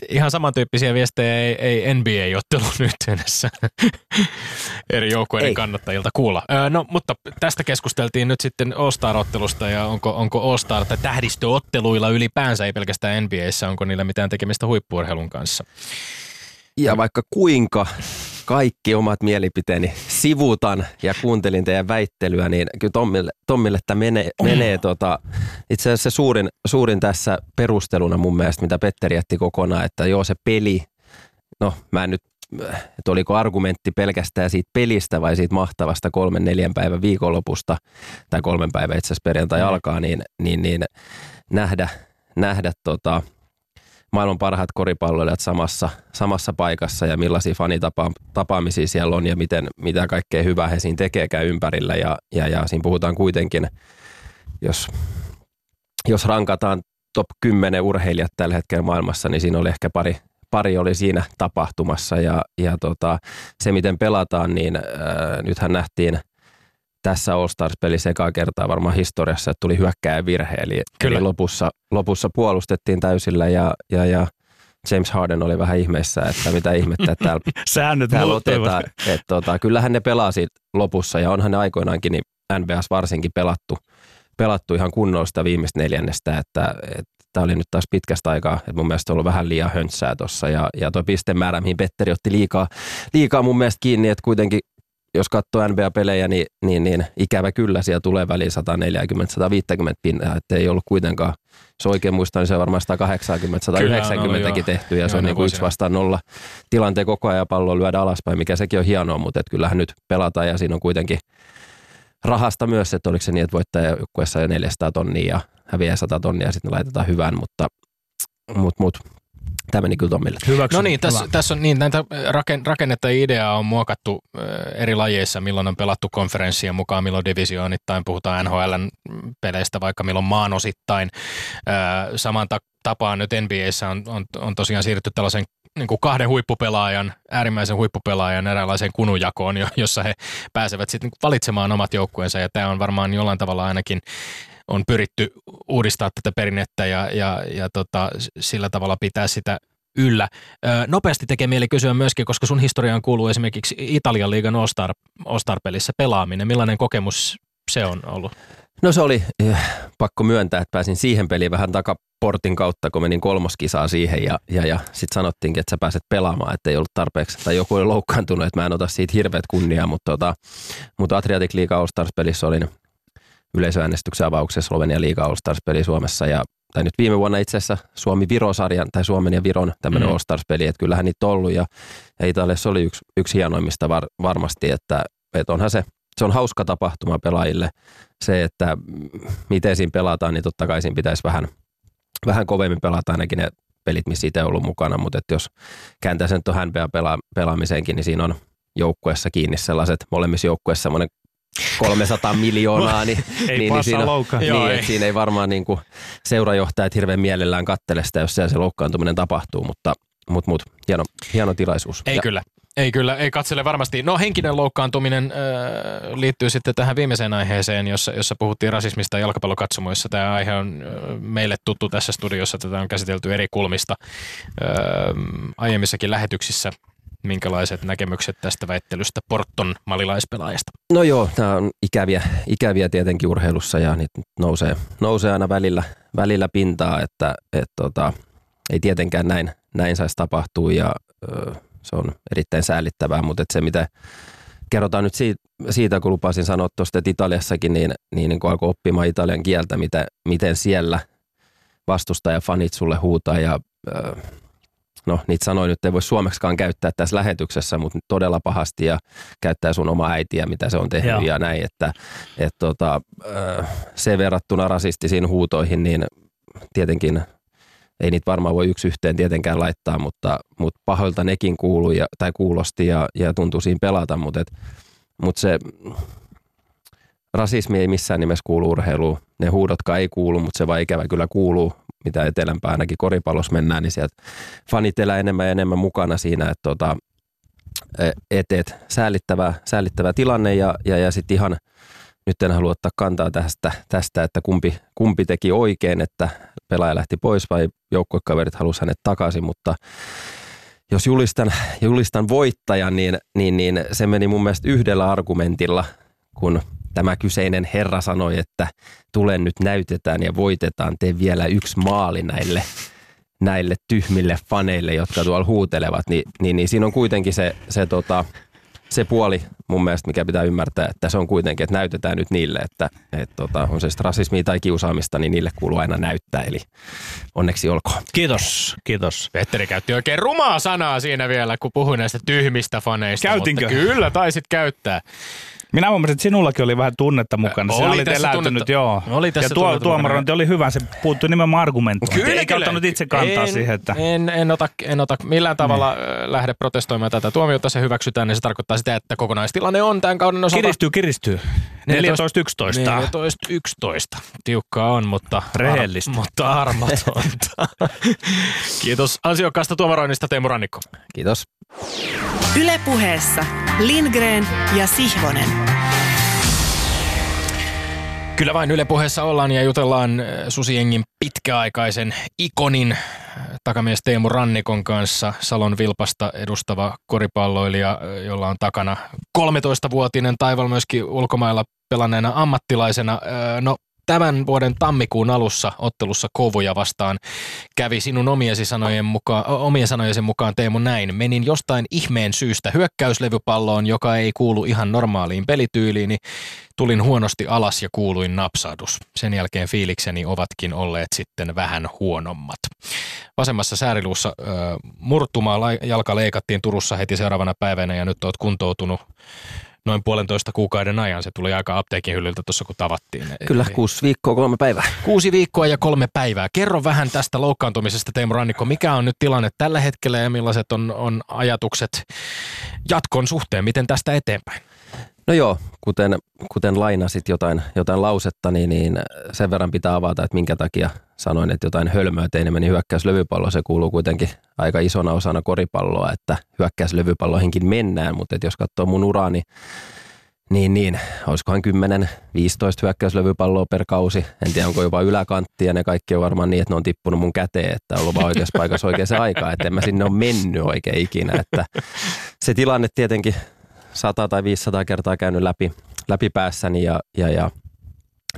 ihan samantyyppisiä viestejä ei, ei NBA-ottelun yhteydessä eri joukkueiden Ei. kannattajilta kuulla. Ö, no, mutta tästä keskusteltiin nyt sitten All-Star-ottelusta ja onko, onko All-Star tai tähdistöotteluilla ylipäänsä, ei pelkästään NBAssä, onko niillä mitään tekemistä huippuurheilun kanssa. Ja vaikka kuinka kaikki omat mielipiteeni sivutan ja kuuntelin teidän väittelyä, niin kyllä Tommille, Tommille tämä menee, menee tota, itse asiassa se suurin, suurin tässä perusteluna mun mielestä, mitä Petteri jätti kokonaan, että joo se peli, no mä en nyt, että oliko argumentti pelkästään siitä pelistä vai siitä mahtavasta kolmen neljän päivän viikonlopusta, tai kolmen päivän itse asiassa perjantai Mm. alkaa, niin, niin, niin nähdä, nähdä tota, maailman parhaat koripalloilijat samassa, samassa paikassa ja millaisia fanitapaamisia siellä on ja miten, mitä kaikkea hyvää he siinä tekeekään ympärillä. Ja, ja, ja siinä puhutaan kuitenkin, jos, jos rankataan top 10 urheilijat tällä hetkellä maailmassa, niin siinä oli ehkä pari, pari oli siinä tapahtumassa ja, ja tota, se miten pelataan, niin äh, nythän nähtiin tässä All Stars-pelissä ekaa kertaa varmaan historiassa, että tuli hyökkääjä virhe, eli, eli lopussa, lopussa puolustettiin täysillä ja, ja, ja James Harden oli vähän ihmeessä, että mitä ihmettä että täällä, Säännöt täällä otetaan. Että tota, kyllähän ne pelaa siitä lopussa ja onhan ne aikoinaankin niin NBAs varsinkin pelattu, pelattu ihan kunnollista viimeistä neljännestä, että, että tämä oli nyt taas pitkästä aikaa, että mun mielestä on ollut vähän liian höntsää tuossa ja, ja tuo pistemäärä, mihin Petteri otti liikaa, liikaa mun mielestä kiinni, että kuitenkin jos katsoo NBA-pelejä, niin, niin, niin ikävä kyllä siellä tulee väliin 140-150 pinnaa, että ei ollut kuitenkaan, jos oikein muistan, niin se on varmaan 180-190kin tehty ja se on niin kuin yksi vastaan nolla. Tilanteen koko ajan palloa lyödä alaspäin, mikä sekin on hienoa, mutta että kyllähän nyt pelataan ja siinä on kuitenkin rahasta myös, että oliko se niin, että voittaja joukkueessa 400 tonnia ja häviää 100 tonnia ja sitten laitetaan hyvään, mutta mut, mut, tämä meni kyllä Tommille. Hyväksyn. No niin, tässä, tässä on niin, näitä raken, rakennetta ja ideaa on muokattu äh, eri lajeissa, milloin on pelattu konferenssien mukaan, milloin divisioonittain, puhutaan NHLn peleistä, vaikka milloin maanosittain. Äh, saman ta- tapaan nyt NBAssä on, on, on tosiaan siirrytty tällaisen niin kuin kahden huippupelaajan, äärimmäisen huippupelaajan eräänlaiseen kunujakoon, jo- jossa he pääsevät sitten valitsemaan omat joukkueensa, ja tämä on varmaan jollain tavalla ainakin on pyritty uudistaa tätä perinnettä ja, ja, ja tota, sillä tavalla pitää sitä yllä. Ö, nopeasti tekee mieli kysyä myöskin, koska sun historiaan kuuluu esimerkiksi Italian liigan All-Star, All-Star-pelissä pelaaminen. Millainen kokemus se on ollut? No se oli eh, pakko myöntää, että pääsin siihen peliin vähän takaportin kautta, kun menin kolmoskisaa siihen ja, ja, ja sitten sanottiinkin, että sä pääset pelaamaan, että ei ollut tarpeeksi, tai joku oli loukkaantunut, että mä en ota siitä hirveät kunniaa, mutta, tota, mutta Adriatic Liiga All Stars-pelissä olin yleisöäänestyksen avauksessa Slovenia Liiga All Stars-peli Suomessa. Ja tai nyt viime vuonna itse asiassa Suomi-Viro-sarjan tai Suomen ja Viron tämmöinen Mm. All Stars-peli, että kyllähän niitä on ollut. Ja, ja Italiassa oli yksi, yksi hienoimmista var, varmasti, että, että onhan se, se on hauska tapahtuma pelaajille. Se, että miten siinä pelataan, niin totta kai siinä pitäisi vähän, vähän kovemmin pelata ainakin ne pelit, missä itse on ollut mukana, mutta että jos kääntää sen tuohon NBA pela, pelaamiseenkin, niin siinä on joukkueessa kiinni sellaiset, molemmissa joukkueessa semmoinen 300 miljoonaa, niin, Ei niin, niin siinä, loukkaan. Joo, niin, ei. siinä ei varmaan niin kuin seurajohtajat hirveän mielellään kattele sitä, jos siellä se loukkaantuminen tapahtuu, mutta mut, mut, hieno, hieno tilaisuus. Ei ja, kyllä. Ei kyllä, ei katsele varmasti. No henkinen loukkaantuminen äh, liittyy sitten tähän viimeiseen aiheeseen, jossa, jossa puhuttiin rasismista jalkapallokatsomoissa. Tämä aihe on äh, meille tuttu tässä studiossa, tätä on käsitelty eri kulmista äh, aiemmissakin lähetyksissä. Minkälaiset näkemykset tästä väittelystä Porton malilaispelaajasta? No joo, nämä on ikäviä, ikäviä tietenkin urheilussa ja niitä nousee, nousee aina välillä, välillä pintaa, että et, tota, ei tietenkään näin, näin saisi tapahtua ja ö, se on erittäin säällittävää, mutta se mitä kerrotaan nyt siitä, siitä kun lupasin sanoa tuosta, että Italiassakin niin, niin, niin kun alkoi oppimaan italian kieltä, mitä, miten siellä vastustajafanit sulle huutaa ja ö, no niitä sanoin nyt ei voi suomeksikaan käyttää tässä lähetyksessä, mutta todella pahasti ja käyttää sun oma äitiä, mitä se on tehnyt Joo. ja näin, että et tota, se verrattuna rasistisiin huutoihin, niin tietenkin ei niitä varmaan voi yksi yhteen tietenkään laittaa, mutta, mutta pahoilta nekin kuului ja, tai kuulosti ja, ja tuntui siinä pelata, mutta, et, mutta se rasismi ei missään nimessä kuulu urheiluun. Ne huudotkaan ei kuulu, mutta se vaan ikävä kyllä kuuluu, mitä etelämpää ainakin koripallossa mennään, niin sieltä fanit elää enemmän ja enemmän mukana siinä, että tota, et, et, säällittävä, säällittävä tilanne ja, ja, ja sitten ihan nyt en halua ottaa kantaa tästä, tästä että kumpi, kumpi teki oikein, että pelaaja lähti pois vai joukkuekaverit halusi hänet takaisin, mutta jos julistan, julistan voittajan, niin, niin, niin se meni mun mielestä yhdellä argumentilla, kun tämä kyseinen herra sanoi, että tule nyt näytetään ja voitetaan, tee vielä yksi maali näille, näille tyhmille faneille, jotka tuolla huutelevat, niin, niin, niin siinä on kuitenkin se, se, tota, se puoli mun mielestä, mikä pitää ymmärtää, että se on kuitenkin, että näytetään nyt niille, että et, tota, on se sitten rasismia tai kiusaamista, niin niille kuuluu aina näyttää, eli onneksi olkoon. Kiitos, kiitos. Petteri käytti oikein rumaa sanaa siinä vielä, kun puhui näistä tyhmistä faneista. Käytinkö? Mutta kyllä, taisit käyttää. Minä huomasin, että sinullakin oli vähän tunnetta mukana. Sinä Oli olit tässä eläytynyt, tunnetta- joo. oli tässä ja tuo, tuomarointi oli hyvä, se puuttui nimenomaan argumentointiin. Eikä ottanut itse kantaa en, siihen, että En, en, ota, en ota millään tavalla niin. lähde protestoimaan tätä tuomiota, se hyväksytään, niin se tarkoittaa sitä, että kokonaistilanne on tämän kauden osalta. kiristyy, kiristyy. 14-11. Tiukkaa on, mutta, Rehellistä. Ar- mutta armotonta. Kiitos ansiokkaasta tuomaroinnista Teemu Rannikko. Kiitos. Ylepuheessa Lindgren ja Sihvonen. Kyllä vain Yle puheessa ollaan ja jutellaan äh, Susiengin pitkäaikaisen ikonin äh, takamies Teemu Rannikon kanssa Salon Vilpasta edustava koripalloilija, äh, jolla on takana 13-vuotinen taival myöskin ulkomailla pelanneena ammattilaisena. No tämän vuoden tammikuun alussa ottelussa Kovuja vastaan kävi sinun omiesi sanojen mukaan, omien sanojesi mukaan Teemu näin. Menin jostain ihmeen syystä hyökkäyslevypalloon, joka ei kuulu ihan normaaliin pelityyliin, niin tulin huonosti alas ja kuuluin napsahdus. Sen jälkeen fiilikseni ovatkin olleet sitten vähän huonommat. Vasemmassa sääriluussa ö, murtumaa jalka leikattiin Turussa heti seuraavana päivänä ja nyt oot kuntoutunut noin puolentoista kuukauden ajan. Se tuli aika apteekin hyllyltä tuossa, kun tavattiin. Kyllä, kuusi viikkoa, kolme päivää. Kuusi viikkoa ja kolme päivää. Kerro vähän tästä loukkaantumisesta, Teemu Rannikko. Mikä on nyt tilanne tällä hetkellä ja millaiset on, on ajatukset jatkon suhteen? Miten tästä eteenpäin? No joo, kuten, kuten lainasit jotain, jotain lausetta, niin, niin sen verran pitää avata, että minkä takia sanoin, että jotain hölmöä tein, niin meni hyökkäyslövypallo. Se kuuluu kuitenkin aika isona osana koripalloa, että hyökkäyslövypalloihinkin mennään, mutta että jos katsoo mun uraani, niin, niin, olisikohan 10-15 hyökkäyslevypalloa per kausi. En tiedä, onko jopa yläkantti ja ne kaikki on varmaan niin, että ne on tippunut mun käteen, että on ollut vaan oikeassa paikassa oikeaan aikaan, että en mä sinne ole mennyt oikein ikinä. Että se tilanne tietenkin 100 tai 500 kertaa käynyt läpi, läpi päässäni ja, ja, ja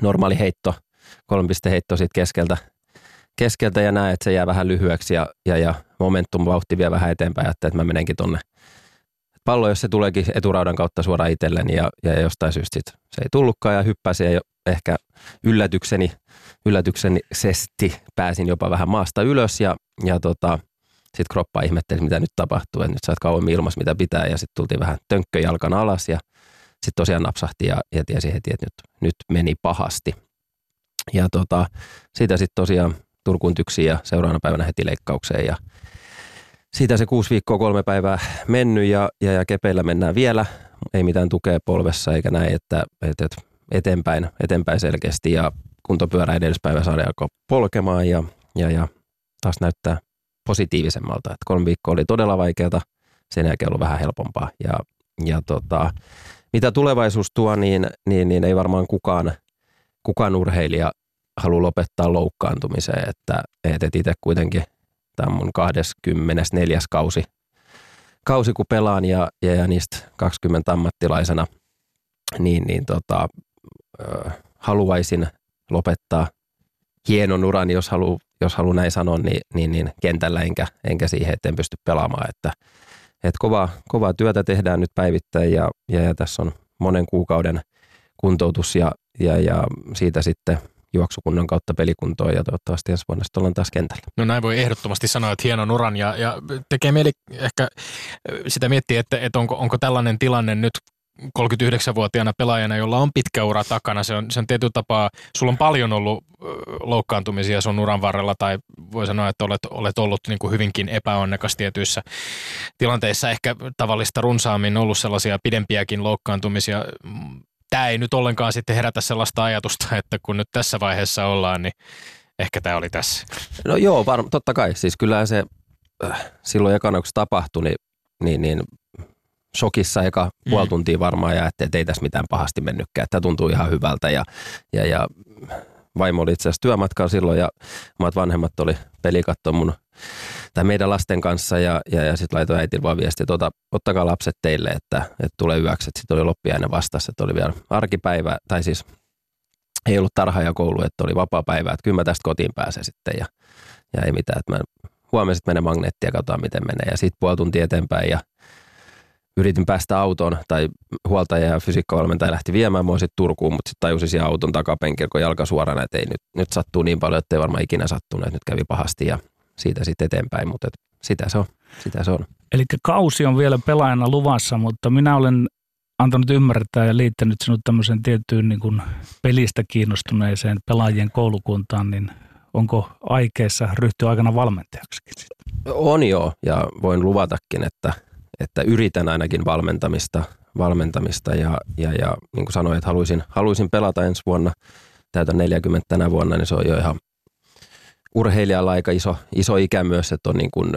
normaali heitto, kolmipisteheitto siitä keskeltä, keskeltä ja näen, että se jää vähän lyhyeksi ja, ja, ja momentum vauhti vie vähän eteenpäin, että, että mä menenkin tonne pallo, jos se tuleekin eturaudan kautta suoraan itselleni ja, ja jostain syystä sit se ei tullutkaan ja hyppäsi ja ehkä yllätykseni, yllätykseni pääsin jopa vähän maasta ylös ja, ja tota, sitten kroppa ihmetteli, mitä nyt tapahtuu, että nyt sä oot kauemmin ilmassa, mitä pitää, ja sitten tultiin vähän tönkköjalkan alas, ja sitten tosiaan napsahti ja, ja tiesi heti, että nyt, nyt meni pahasti. Ja tota, siitä sitten tosiaan Turkuun tyksiin ja seuraavana päivänä heti leikkaukseen, ja siitä se kuusi viikkoa, kolme päivää mennyt, ja, ja, ja kepeillä mennään vielä, ei mitään tukea polvessa eikä näin, että, että, eteenpäin, eteenpäin selkeästi, ja kuntopyörä edellispäivä saada alkoi polkemaan, ja, ja, ja taas näyttää positiivisemmalta. Et kolme viikkoa oli todella vaikeaa, sen jälkeen ollut vähän helpompaa. Ja, ja tota, mitä tulevaisuus tuo, niin, niin, niin ei varmaan kukaan, kukaan urheilija halua lopettaa loukkaantumiseen. Että, et itse kuitenkin tämä on mun 24. kausi, kausi kun pelaan ja, ja, ja niistä 20 ammattilaisena, niin, niin tota, ö, haluaisin lopettaa hienon uran, jos haluaa jos haluan näin sanoa, niin, niin, niin kentällä enkä, enkä siihen, että en pysty pelaamaan. Että, että kovaa, kovaa työtä tehdään nyt päivittäin ja, ja, ja tässä on monen kuukauden kuntoutus ja, ja, ja siitä sitten juoksukunnan kautta pelikuntoon ja toivottavasti ensi vuonna sitten ollaan taas kentällä. No näin voi ehdottomasti sanoa, että hienon uran ja, ja tekee mieli ehkä sitä miettiä, että, että onko, onko tällainen tilanne nyt 39-vuotiaana pelaajana, jolla on pitkä ura takana. Se on, se on tietyllä tapaa, sulla on paljon ollut loukkaantumisia sun uran varrella tai voi sanoa, että olet, olet ollut niin kuin hyvinkin epäonnekas tietyissä tilanteissa. Ehkä tavallista runsaammin ollut sellaisia pidempiäkin loukkaantumisia. Tämä ei nyt ollenkaan sitten herätä sellaista ajatusta, että kun nyt tässä vaiheessa ollaan, niin ehkä tämä oli tässä. No joo, var, totta kai. Siis kyllä se äh, silloin ekana, kun se tapahtui, niin, niin, niin shokissa eka mm. puoli tuntia varmaan ja että ei tässä mitään pahasti mennytkään, että tuntuu ihan hyvältä ja, ja, ja vaimo oli itse asiassa työmatkalla silloin ja omat vanhemmat oli pelikatto mun tai meidän lasten kanssa ja, ja, ja sitten laitoin äitille vaan viesti, että ota, ottakaa lapset teille, että, että tulee yöksi. Sitten oli loppiainen vastassa, että oli vielä arkipäivä, tai siis ei ollut tarha ja koulu, että oli vapaa päivä, että kyllä mä tästä kotiin pääsen sitten ja, ja ei mitään, että mä huomenna sitten menen magneettia ja katsotaan miten menee. Ja sitten puoli tuntia eteenpäin ja yritin päästä autoon tai huoltaja ja fysiikkavalmentaja lähti viemään mua sitten Turkuun, mutta sitten tajusin siihen auton takapenkillä, kun jalka suorana, että ei nyt, nyt sattuu niin paljon, että ei varmaan ikinä sattunut, että nyt kävi pahasti ja siitä sitten eteenpäin, mutta et sitä se on. Sitä se on. Eli kausi on vielä pelaajana luvassa, mutta minä olen antanut ymmärtää ja liittänyt sinut tämmöiseen tiettyyn niin kuin pelistä kiinnostuneeseen pelaajien koulukuntaan, niin onko aikeessa ryhtyä aikana valmentajaksi? On joo, ja voin luvatakin, että – että yritän ainakin valmentamista, valmentamista ja, ja, ja niin kuin sanoin, että haluaisin, haluaisin pelata ensi vuonna, täytän 40 tänä vuonna, niin se on jo ihan urheilijalla aika iso, iso ikä myös, että on niin kuin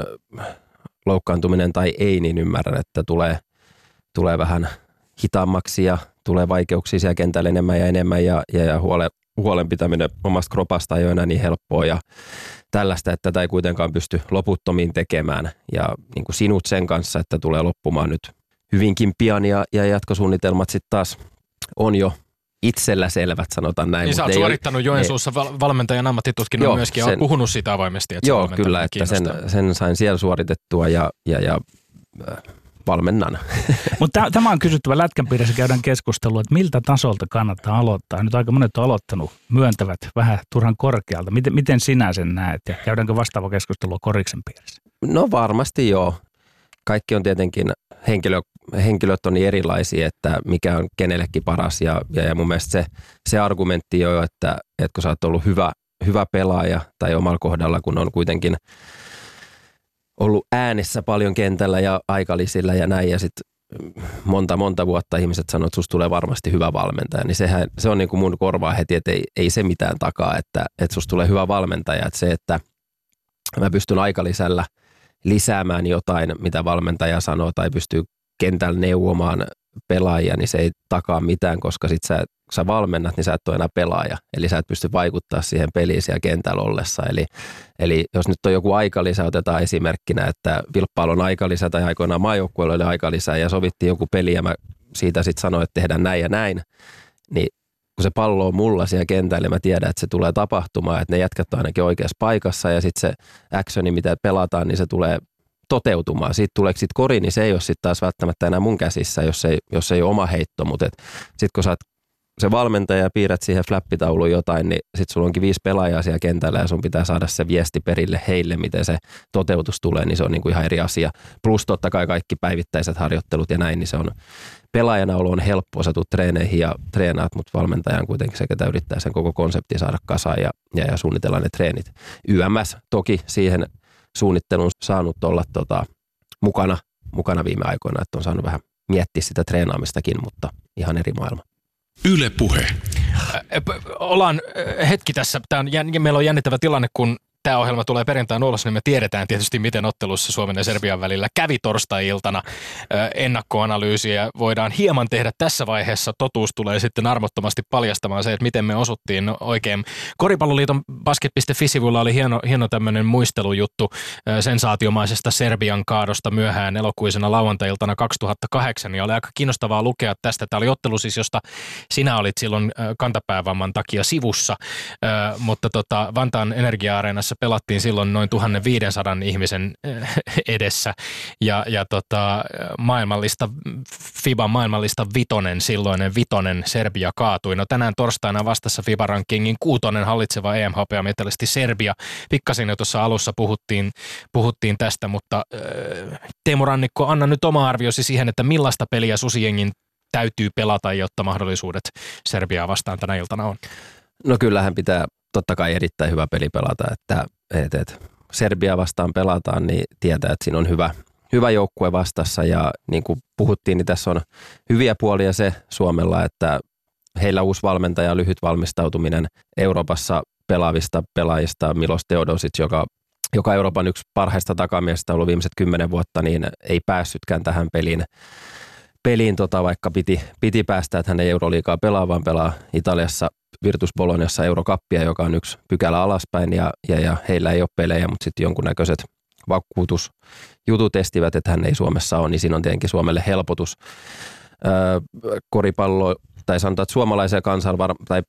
loukkaantuminen tai ei, niin ymmärrän, että tulee, tulee vähän hitaammaksi ja tulee vaikeuksia siellä kentällä enemmän ja enemmän ja, ja, ja huole, huolen pitäminen omasta kropasta ei ole enää niin helppoa ja tällaista, että tätä ei kuitenkaan pysty loputtomiin tekemään ja niin kuin sinut sen kanssa, että tulee loppumaan nyt hyvinkin pian ja, ja jatkosuunnitelmat sitten taas on jo itsellä selvät, sanotaan näin. Niin sä oot suorittanut ole, Joensuussa val- valmentajan ammattitutkinnon joo, myöskin ja sen, puhunut siitä avoimesti. Että joo, kyllä, että sen, sen sain siellä suoritettua ja, ja, ja valmennan. Mutta tämä on kysyttävä lätkän piirissä käydään keskustelua, että miltä tasolta kannattaa aloittaa. Nyt aika monet on aloittanut, myöntävät vähän turhan korkealta. Miten, miten sinä sen näet ja käydäänkö vastaava keskustelua koriksen piirissä? No varmasti joo. Kaikki on tietenkin, henkilö, henkilöt on niin erilaisia, että mikä on kenellekin paras ja, ja, ja mun mielestä se, se argumentti jo, että, että kun sä oot ollut hyvä, hyvä pelaaja tai omalla kohdalla, kun on kuitenkin – ollut äänessä paljon kentällä ja aikalisillä ja näin ja sitten monta, monta vuotta ihmiset sanoo, että susta tulee varmasti hyvä valmentaja, niin sehän, se on niin kuin mun korvaa heti, että ei, ei se mitään takaa, että, että susta tulee hyvä valmentaja, että se, että mä pystyn aikalisällä lisäämään jotain, mitä valmentaja sanoo tai pystyy kentällä neuvomaan pelaajia, niin se ei takaa mitään, koska sit sä, kun sä valmennat, niin sä et ole enää pelaaja. Eli sä et pysty vaikuttaa siihen peliin siellä kentällä ollessa. Eli, eli jos nyt on joku aikalisä, otetaan esimerkkinä, että Vilppaalla on aikalisä tai aikoinaan maajoukkueella oli aikalisä ja sovittiin joku peli ja mä siitä sitten sanoin, että tehdään näin ja näin, niin kun se pallo on mulla siellä kentällä, mä tiedän, että se tulee tapahtumaan, että ne jätkät on ainakin oikeassa paikassa ja sitten se actioni, mitä pelataan, niin se tulee toteutumaan. Siitä tuleeko sitten kori, niin se ei ole sitten taas välttämättä enää mun käsissä, jos ei, jos ei ole oma heitto, mutta sitten kun sä oot se valmentaja ja piirrät siihen flappitauluun jotain, niin sitten sulla onkin viisi pelaajaa siellä kentällä ja sun pitää saada se viesti perille heille, miten se toteutus tulee, niin se on niinku ihan eri asia. Plus totta kai kaikki päivittäiset harjoittelut ja näin, niin se on pelaajana olo on helppoa, sä treeneihin ja treenaat, mutta valmentajan kuitenkin se, ketä yrittää sen koko konseptin saada kasaan ja, ja, ja suunnitella ne treenit. YMS toki siihen suunnittelun saanut olla tota, mukana, mukana viime aikoina, että on saanut vähän miettiä sitä treenaamistakin, mutta ihan eri maailma. Yle Puhe. Ollaan hetki tässä. Tämä on, meillä on jännittävä tilanne, kun tämä ohjelma tulee perjantaina ulos, niin me tiedetään tietysti, miten ottelussa Suomen ja Serbian välillä kävi torstai-iltana ennakkoanalyysiä. Voidaan hieman tehdä tässä vaiheessa. Totuus tulee sitten armottomasti paljastamaan se, että miten me osuttiin oikein. Koripalloliiton basket.fi-sivulla oli hieno, hieno tämmöinen muistelujuttu sensaatiomaisesta Serbian kaadosta myöhään elokuisena lauantai-iltana 2008. Ja oli aika kiinnostavaa lukea tästä. Tämä oli ottelu siis, josta sinä olit silloin kantapäävamman takia sivussa, mutta tota, Vantaan energia-areenassa Suomessa pelattiin silloin noin 1500 ihmisen eh, edessä ja, ja tota, maailmallista, FIBA maailmallista vitonen, silloinen vitonen Serbia kaatui. No tänään torstaina vastassa FIBA-rankingin kuutonen hallitseva EMHP metallisesti Serbia. Pikkasin jo tuossa alussa puhuttiin, puhuttiin tästä, mutta äh, Teemu Rannikko, anna nyt oma arviosi siihen, että millaista peliä Susijengin täytyy pelata, jotta mahdollisuudet Serbiaa vastaan tänä iltana on? No kyllähän pitää totta kai erittäin hyvä peli pelata, että et, et Serbia vastaan pelataan, niin tietää, että siinä on hyvä, hyvä joukkue vastassa. Ja niin kuin puhuttiin, niin tässä on hyviä puolia se Suomella, että heillä uusi valmentaja, lyhyt valmistautuminen Euroopassa pelaavista pelaajista, Milos Teodosic, joka, joka Euroopan yksi parhaista takamiehistä ollut viimeiset kymmenen vuotta, niin ei päässytkään tähän peliin peliin, tota, vaikka piti, piti päästä, että hän ei Euroliikaa pelaa, vaan pelaa Italiassa Virtus Boloniassa Eurokappia, joka on yksi pykälä alaspäin ja, ja, ja heillä ei ole pelejä, mutta sitten jonkunnäköiset vakuutusjutut estivät, että hän ei Suomessa ole, niin siinä on tietenkin Suomelle helpotus. Öö, koripallo, tai sanotaan, että suomalaiselle kansalle, tai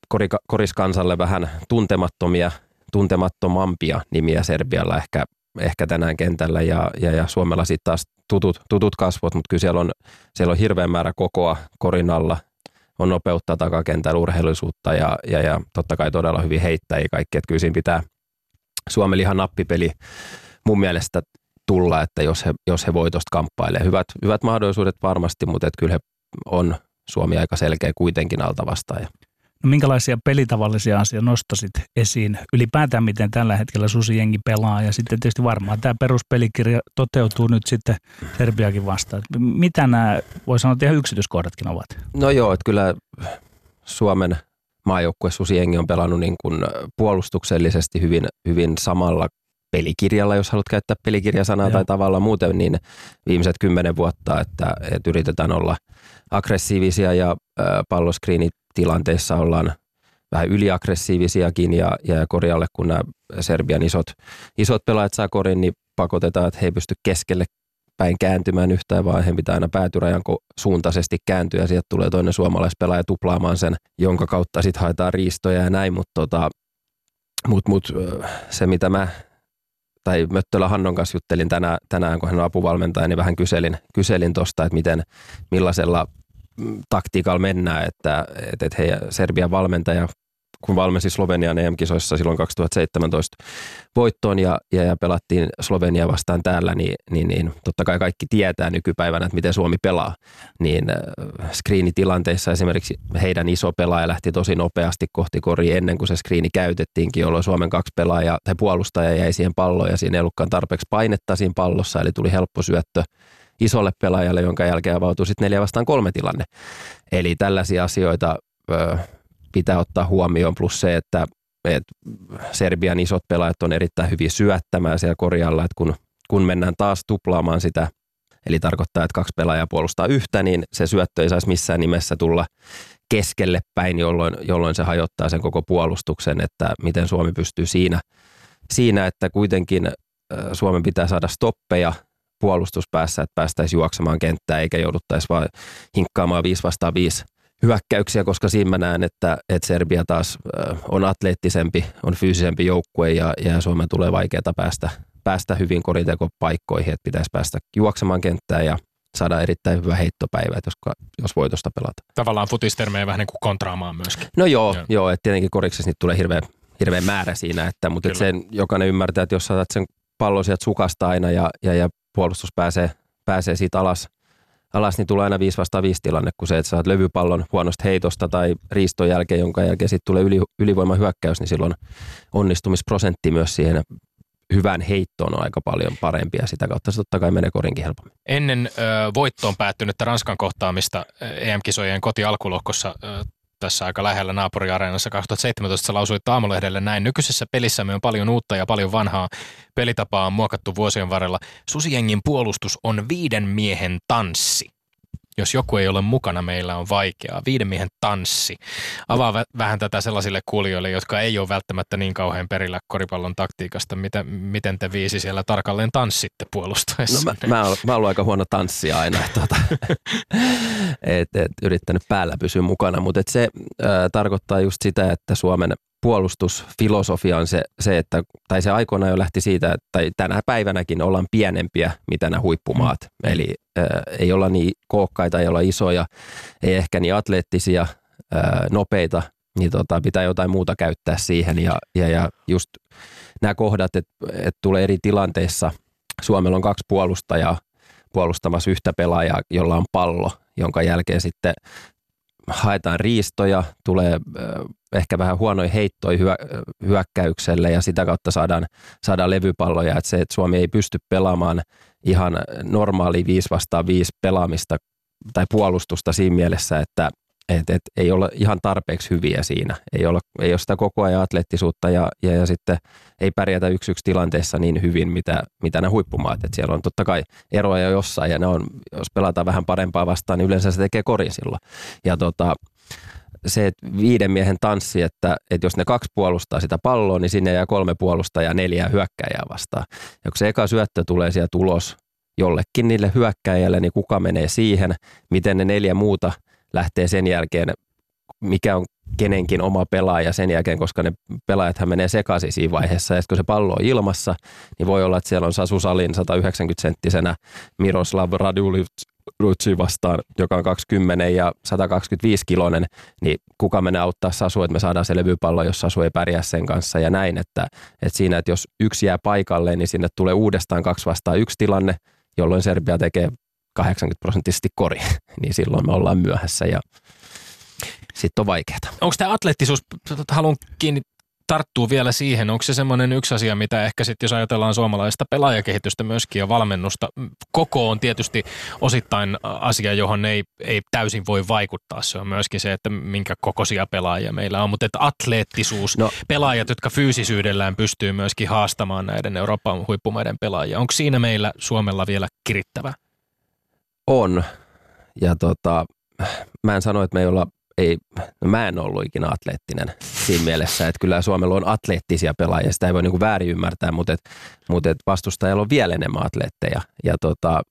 koriskansalle vähän tuntemattomia, tuntemattomampia nimiä Serbialla ehkä, ehkä tänään kentällä ja, ja, ja Suomella sitten taas tutut, tutut kasvot, mutta kyllä siellä on, siellä on hirveän määrä kokoa korin alla on nopeutta takakentällä, urheilullisuutta ja, ja, ja totta kai todella hyvin heittäjiä kaikki. Että kyllä siinä pitää Suomen ihan nappipeli mun mielestä tulla, että jos he, jos he voitosta kamppailee. Hyvät, hyvät mahdollisuudet varmasti, mutta että kyllä he on Suomi aika selkeä kuitenkin alta vastaaja. No, minkälaisia pelitavallisia asioita nostasit esiin? Ylipäätään miten tällä hetkellä susijengi pelaa ja sitten tietysti varmaan tämä peruspelikirja toteutuu nyt sitten Serbiakin vastaan. Mitä nämä, voi sanoa, että ihan yksityiskohdatkin ovat? No joo, että kyllä Suomen maajoukkue Susiengi on pelannut niin kuin puolustuksellisesti hyvin, hyvin samalla pelikirjalla, jos haluat käyttää pelikirjasanaa tai tavalla muuten, niin viimeiset kymmenen vuotta, että, että yritetään olla aggressiivisia ja palloskriinitilanteissa ollaan vähän yliaggressiivisiakin ja, ja korjalle, kun nämä Serbian isot, isot pelaajat saa korin, niin pakotetaan, että he ei pysty keskelle päin kääntymään yhtään, vaan he pitää aina päätyrajan suuntaisesti kääntyä. Ja sieltä tulee toinen suomalaispelaaja tuplaamaan sen, jonka kautta sitten haetaan riistoja ja näin, mutta tota, mut, mut, se mitä mä tai Möttölä Hannon kanssa juttelin tänään, tänään kun hän on apuvalmentaja, niin vähän kyselin, kyselin tuosta, että miten, millaisella taktiikalla mennään, että, että, että he, Serbian valmentaja kun valmensi Slovenian EM-kisoissa silloin 2017 voittoon ja, ja, ja pelattiin Slovenia vastaan täällä, niin, niin, niin totta kai kaikki tietää nykypäivänä, että miten Suomi pelaa. Niin äh, screenitilanteissa esimerkiksi heidän iso pelaaja lähti tosi nopeasti kohti koria ennen kuin se screeni käytettiinkin, jolloin Suomen kaksi pelaajaa tai puolustaja jäi siihen palloon ja siinä ei ollutkaan tarpeeksi painetta siinä pallossa, eli tuli helppo syöttö isolle pelaajalle, jonka jälkeen avautui sitten neljä vastaan kolme tilanne. Eli tällaisia asioita pitää ottaa huomioon, plus se, että, että Serbian isot pelaajat on erittäin hyvin syöttämään siellä korjalla, että kun, kun mennään taas tuplaamaan sitä, eli tarkoittaa, että kaksi pelaajaa puolustaa yhtä, niin se syöttö ei saisi missään nimessä tulla keskelle päin, jolloin, jolloin se hajottaa sen koko puolustuksen, että miten Suomi pystyy siinä, siinä että kuitenkin Suomen pitää saada stoppeja puolustuspäässä, että päästäisiin juoksemaan kenttää eikä jouduttaisi vain hinkkaamaan 5 vastaan 5 hyökkäyksiä, koska siinä mä näen, että, että Serbia taas on atleettisempi, on fyysisempi joukkue ja, ja Suomen tulee vaikeaa päästä, päästä hyvin koritekopaikkoihin, että pitäisi päästä juoksemaan kenttään ja saada erittäin hyvä heittopäivä, jos, jos voitosta pelata. Tavallaan futistermejä vähän niin kuin kontraamaan myöskin. No joo, joo. joo että tietenkin koriksessa niitä tulee hirveä, hirveä määrä siinä, että, mutta että sen jokainen ymmärtää, että jos saatat sen pallon sieltä sukasta aina ja, ja, ja puolustus pääsee, pääsee siitä alas, alas, niin tulee aina 5 vastaan 5 tilanne, kun se, että saat levypallon huonosta heitosta tai riiston jälkeen, jonka jälkeen sitten tulee yli, ylivoimahyökkäys, niin silloin onnistumisprosentti myös siihen hyvään heittoon on aika paljon parempi ja sitä kautta se totta kai menee korinkin helpommin. Ennen ö, voittoon päättynyttä Ranskan kohtaamista EM-kisojen kotialkulohkossa ö, tässä aika lähellä naapuriareenassa 2017 lausuit aamulehdelle näin. Nykyisessä pelissämme on paljon uutta ja paljon vanhaa. Pelitapaa on muokattu vuosien varrella. Susijengin puolustus on viiden miehen tanssi. Jos joku ei ole mukana, meillä on vaikeaa. Viiden miehen tanssi. Avaa v- vähän tätä sellaisille kuulijoille, jotka ei ole välttämättä niin kauhean perillä koripallon taktiikasta. Miten, miten te viisi siellä tarkalleen tanssitte puolustaessa? No mä, mä, olen, mä olen aika huono tanssia aina. Tuota, et, et, yrittänyt päällä pysyä mukana, mutta se äh, tarkoittaa just sitä, että Suomen puolustusfilosofia on se, se, että, tai se aikoina jo lähti siitä, että tai tänä päivänäkin ollaan pienempiä, mitä nämä huippumaat. Mm. Eli äh, ei olla niin kookkaita, ei olla isoja, ei ehkä niin atleettisia, äh, nopeita, niin tota, pitää jotain muuta käyttää siihen. Ja, ja, ja just nämä kohdat, että et tulee eri tilanteissa. Suomella on kaksi puolustajaa puolustamassa yhtä pelaajaa, jolla on pallo, jonka jälkeen sitten haetaan riistoja, tulee ehkä vähän huonoja heittoja hyökkäykselle ja sitä kautta saadaan, saadaan levypalloja. Että se, että Suomi ei pysty pelaamaan ihan normaali 5 vastaan 5 pelaamista tai puolustusta siinä mielessä, että et, et, ei ole ihan tarpeeksi hyviä siinä. Ei ole, ei ole sitä koko ajan atleettisuutta ja, ja, ja sitten ei pärjätä yksi yksi tilanteessa niin hyvin, mitä, mitä nämä huippumaat. Et siellä on totta kai eroja jo jossain ja ne on, jos pelataan vähän parempaa vastaan, niin yleensä se tekee korin silloin. Ja tota, se että viiden miehen tanssi, että, että jos ne kaksi puolustaa sitä palloa, niin sinne jää kolme puolustajaa neljää hyökkäjää vastaan. Ja kun se eka syöttö tulee sieltä ulos jollekin niille hyökkäjälle, niin kuka menee siihen, miten ne neljä muuta – lähtee sen jälkeen, mikä on kenenkin oma pelaaja sen jälkeen, koska ne pelaajathan menee sekaisin siinä vaiheessa. Ja kun se pallo on ilmassa, niin voi olla, että siellä on Sasu Salin 190-senttisenä Miroslav Radulitsi vastaan, joka on 20 ja 125 kilonen, niin kuka menee auttaa Sasu, että me saadaan se levypallo, jos Sasu ei pärjää sen kanssa ja näin, että, että siinä, että jos yksi jää paikalle, niin sinne tulee uudestaan kaksi vastaan yksi tilanne, jolloin Serbia tekee 80 prosenttisesti kori, niin silloin me ollaan myöhässä. Ja sitten on vaikeaa. Onko tämä atleettisuus, haluan kiinni tarttuu vielä siihen, onko se semmoinen yksi asia, mitä ehkä sitten jos ajatellaan suomalaista pelaajakehitystä myöskin ja valmennusta, koko on tietysti osittain asia, johon ei, ei täysin voi vaikuttaa. Se on myöskin se, että minkä kokoisia pelaajia meillä on, mutta että atleettisuus, no. pelaajat, jotka fyysisyydellään pystyy myöskin haastamaan näiden Euroopan huippumaiden pelaajia, onko siinä meillä Suomella vielä kirittävä? On, ja tota, mä en sano, että me ei olla ei, no mä en ollut ikinä atleettinen siinä mielessä, että kyllä Suomella on atleettisia pelaajia, sitä ei voi niinku väärin ymmärtää, mutta, et, mutta et vastustajalla on vielä enemmän atleetteja. Ja tota,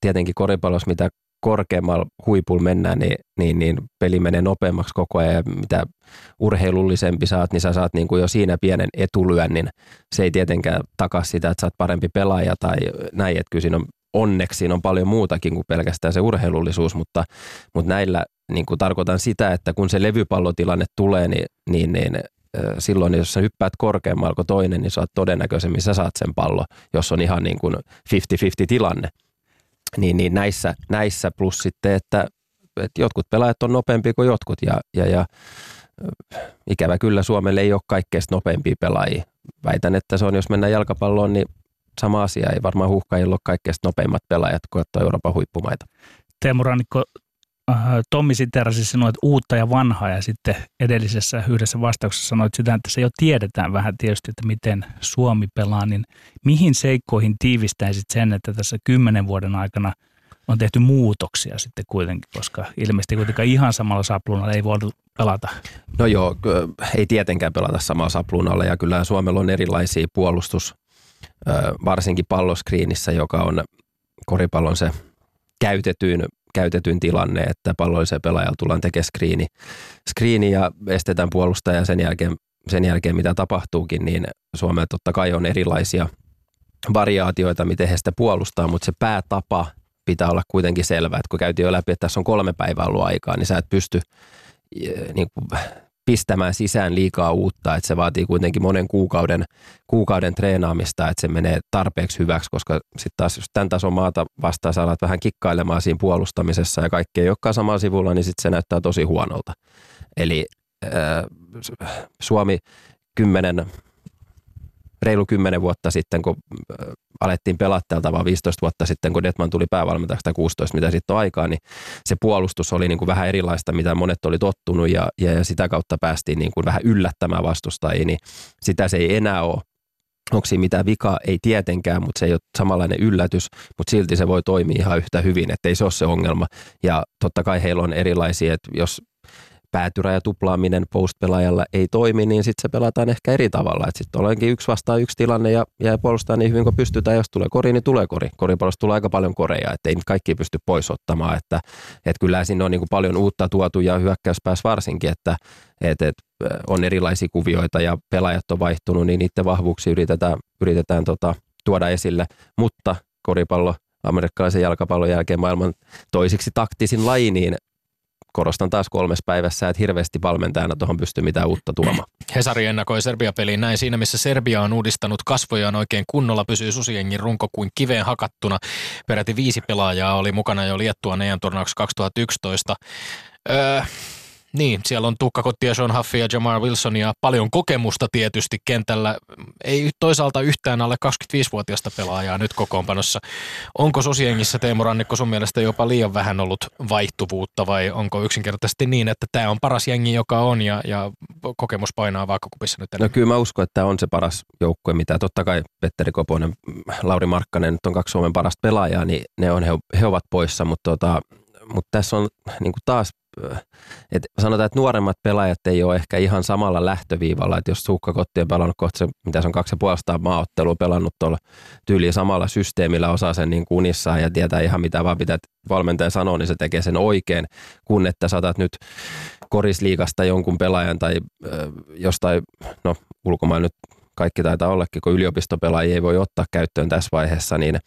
tietenkin koripallossa, mitä korkeammalla huipulla mennään, niin, niin, niin peli menee nopeammaksi koko ajan ja mitä urheilullisempi saat, niin sä saat niin kuin jo siinä pienen etulyönnin. Se ei tietenkään takaa sitä, että sä oot parempi pelaaja tai näin, että kyllä siinä on onneksi siinä on paljon muutakin kuin pelkästään se urheilullisuus, mutta, mutta näillä niin kuin tarkoitan sitä, että kun se levypallotilanne tulee, niin, niin, niin silloin jos sä hyppäät korkeammalla kuin toinen, niin sä oot todennäköisemmin sä saat sen pallo, jos on ihan niin kuin 50-50 tilanne. Niin, niin näissä, näissä plus sitten, että, että jotkut pelaajat on nopeampia kuin jotkut ja, ja, ja ikävä kyllä Suomelle ei ole kaikkein nopeimpia pelaajia. Väitän, että se on, jos mennään jalkapalloon, niin sama asia. Ei varmaan huhkajilla ole kaikkein nopeimmat pelaajat kuin Euroopan huippumaita. Teemu Rannikko, äh, Tommi siterasi sinua, että uutta ja vanhaa ja sitten edellisessä yhdessä vastauksessa sanoit sitä, että se jo tiedetään vähän tietysti, että miten Suomi pelaa, niin mihin seikkoihin tiivistäisit sen, että tässä kymmenen vuoden aikana on tehty muutoksia sitten kuitenkin, koska ilmeisesti kuitenkaan ihan samalla sapluunalla ei voida pelata. No joo, ei tietenkään pelata samalla sapluunalla ja kyllä Suomella on erilaisia puolustus, varsinkin palloskriinissä, joka on koripallon se käytetyin, käytetyin tilanne, että pallolliseen pelaajalle tullaan tekemään skriini, skriini ja estetään puolustaja sen jälkeen, sen jälkeen, mitä tapahtuukin, niin Suomella totta kai on erilaisia variaatioita, miten he sitä puolustaa, mutta se päätapa pitää olla kuitenkin selvä, että kun käytiin jo läpi, että tässä on kolme päivää ollut aikaa, niin sä et pysty niin kuin, pistämään sisään liikaa uutta, että se vaatii kuitenkin monen kuukauden, kuukauden treenaamista, että se menee tarpeeksi hyväksi, koska sitten taas jos tämän tason maata vastaan sä alat vähän kikkailemaan siinä puolustamisessa ja kaikki ei olekaan samalla sivulla, niin sitten se näyttää tosi huonolta. Eli äh, Suomi kymmenen reilu kymmenen vuotta sitten, kun äh, alettiin pelata täältä vaan 15 vuotta sitten, kun Detman tuli päävalmentajaksi tai 16, mitä sitten on aikaa, niin se puolustus oli niin kuin vähän erilaista, mitä monet oli tottunut ja, ja, ja sitä kautta päästiin niin kuin vähän yllättämään vastustajia, niin sitä se ei enää ole. Onko siinä mitään vikaa? Ei tietenkään, mutta se ei ole samanlainen yllätys, mutta silti se voi toimia ihan yhtä hyvin, että ei se ole se ongelma. Ja totta kai heillä on erilaisia, että jos päätyrä tuplaaminen post-pelaajalla ei toimi, niin sitten se pelataan ehkä eri tavalla. Sitten olenkin yksi vastaan yksi tilanne ja, ja puolustaa niin hyvin kuin pystytään. Jos tulee kori, niin tulee kori. Koripallosta tulee aika paljon koreja, että ei kaikki pysty pois ottamaan. Että, että kyllä siinä on niin kuin paljon uutta tuotu ja hyökkäyspäässä varsinkin, että, että, että on erilaisia kuvioita ja pelaajat on vaihtunut, niin niiden vahvuuksia yritetään, yritetään tota, tuoda esille. Mutta koripallo amerikkalaisen jalkapallon jälkeen maailman toisiksi taktisin laji, niin korostan taas kolmes päivässä, että hirveästi valmentajana tuohon pystyy mitään uutta tuomaan. Hesari ennakoi Serbia-peliin näin siinä, missä Serbia on uudistanut kasvojaan oikein kunnolla, pysyy susiengin runko kuin kiveen hakattuna. Peräti viisi pelaajaa oli mukana jo Liettuan EM 2011. Öö, niin, siellä on Tukka Kottia, Sean Huffy ja Jamar Wilson ja paljon kokemusta tietysti kentällä. Ei toisaalta yhtään alle 25-vuotiaista pelaajaa nyt kokoonpanossa. Onko Sosiengissä Teemu Rannikko sun mielestä jopa liian vähän ollut vaihtuvuutta vai onko yksinkertaisesti niin, että tämä on paras jengi, joka on ja, ja kokemus painaa vaakakupissa nyt enemmän? No kyllä mä uskon, että tämä on se paras joukkue, mitä totta kai Petteri Koponen, Lauri Markkanen nyt on kaksi Suomen parasta pelaajaa, niin ne on, he, he ovat poissa, mutta tota, mutta tässä on niin kuin taas et sanotaan, että nuoremmat pelaajat ei ole ehkä ihan samalla lähtöviivalla, että jos Suukka Kotti on pelannut kohta se, mitä se on kaksi ja puolesta maaottelua pelannut tuolla tyyliin samalla systeemillä, osaa sen niin unissaan ja tietää ihan mitä vaan pitää. Valmentaja sanoa, niin se tekee sen oikein, kun että saatat nyt korisliikasta jonkun pelaajan tai äh, jostain, no ulkomaan nyt kaikki taitaa ollakin, kun yliopistopelaajia ei voi ottaa käyttöön tässä vaiheessa, niin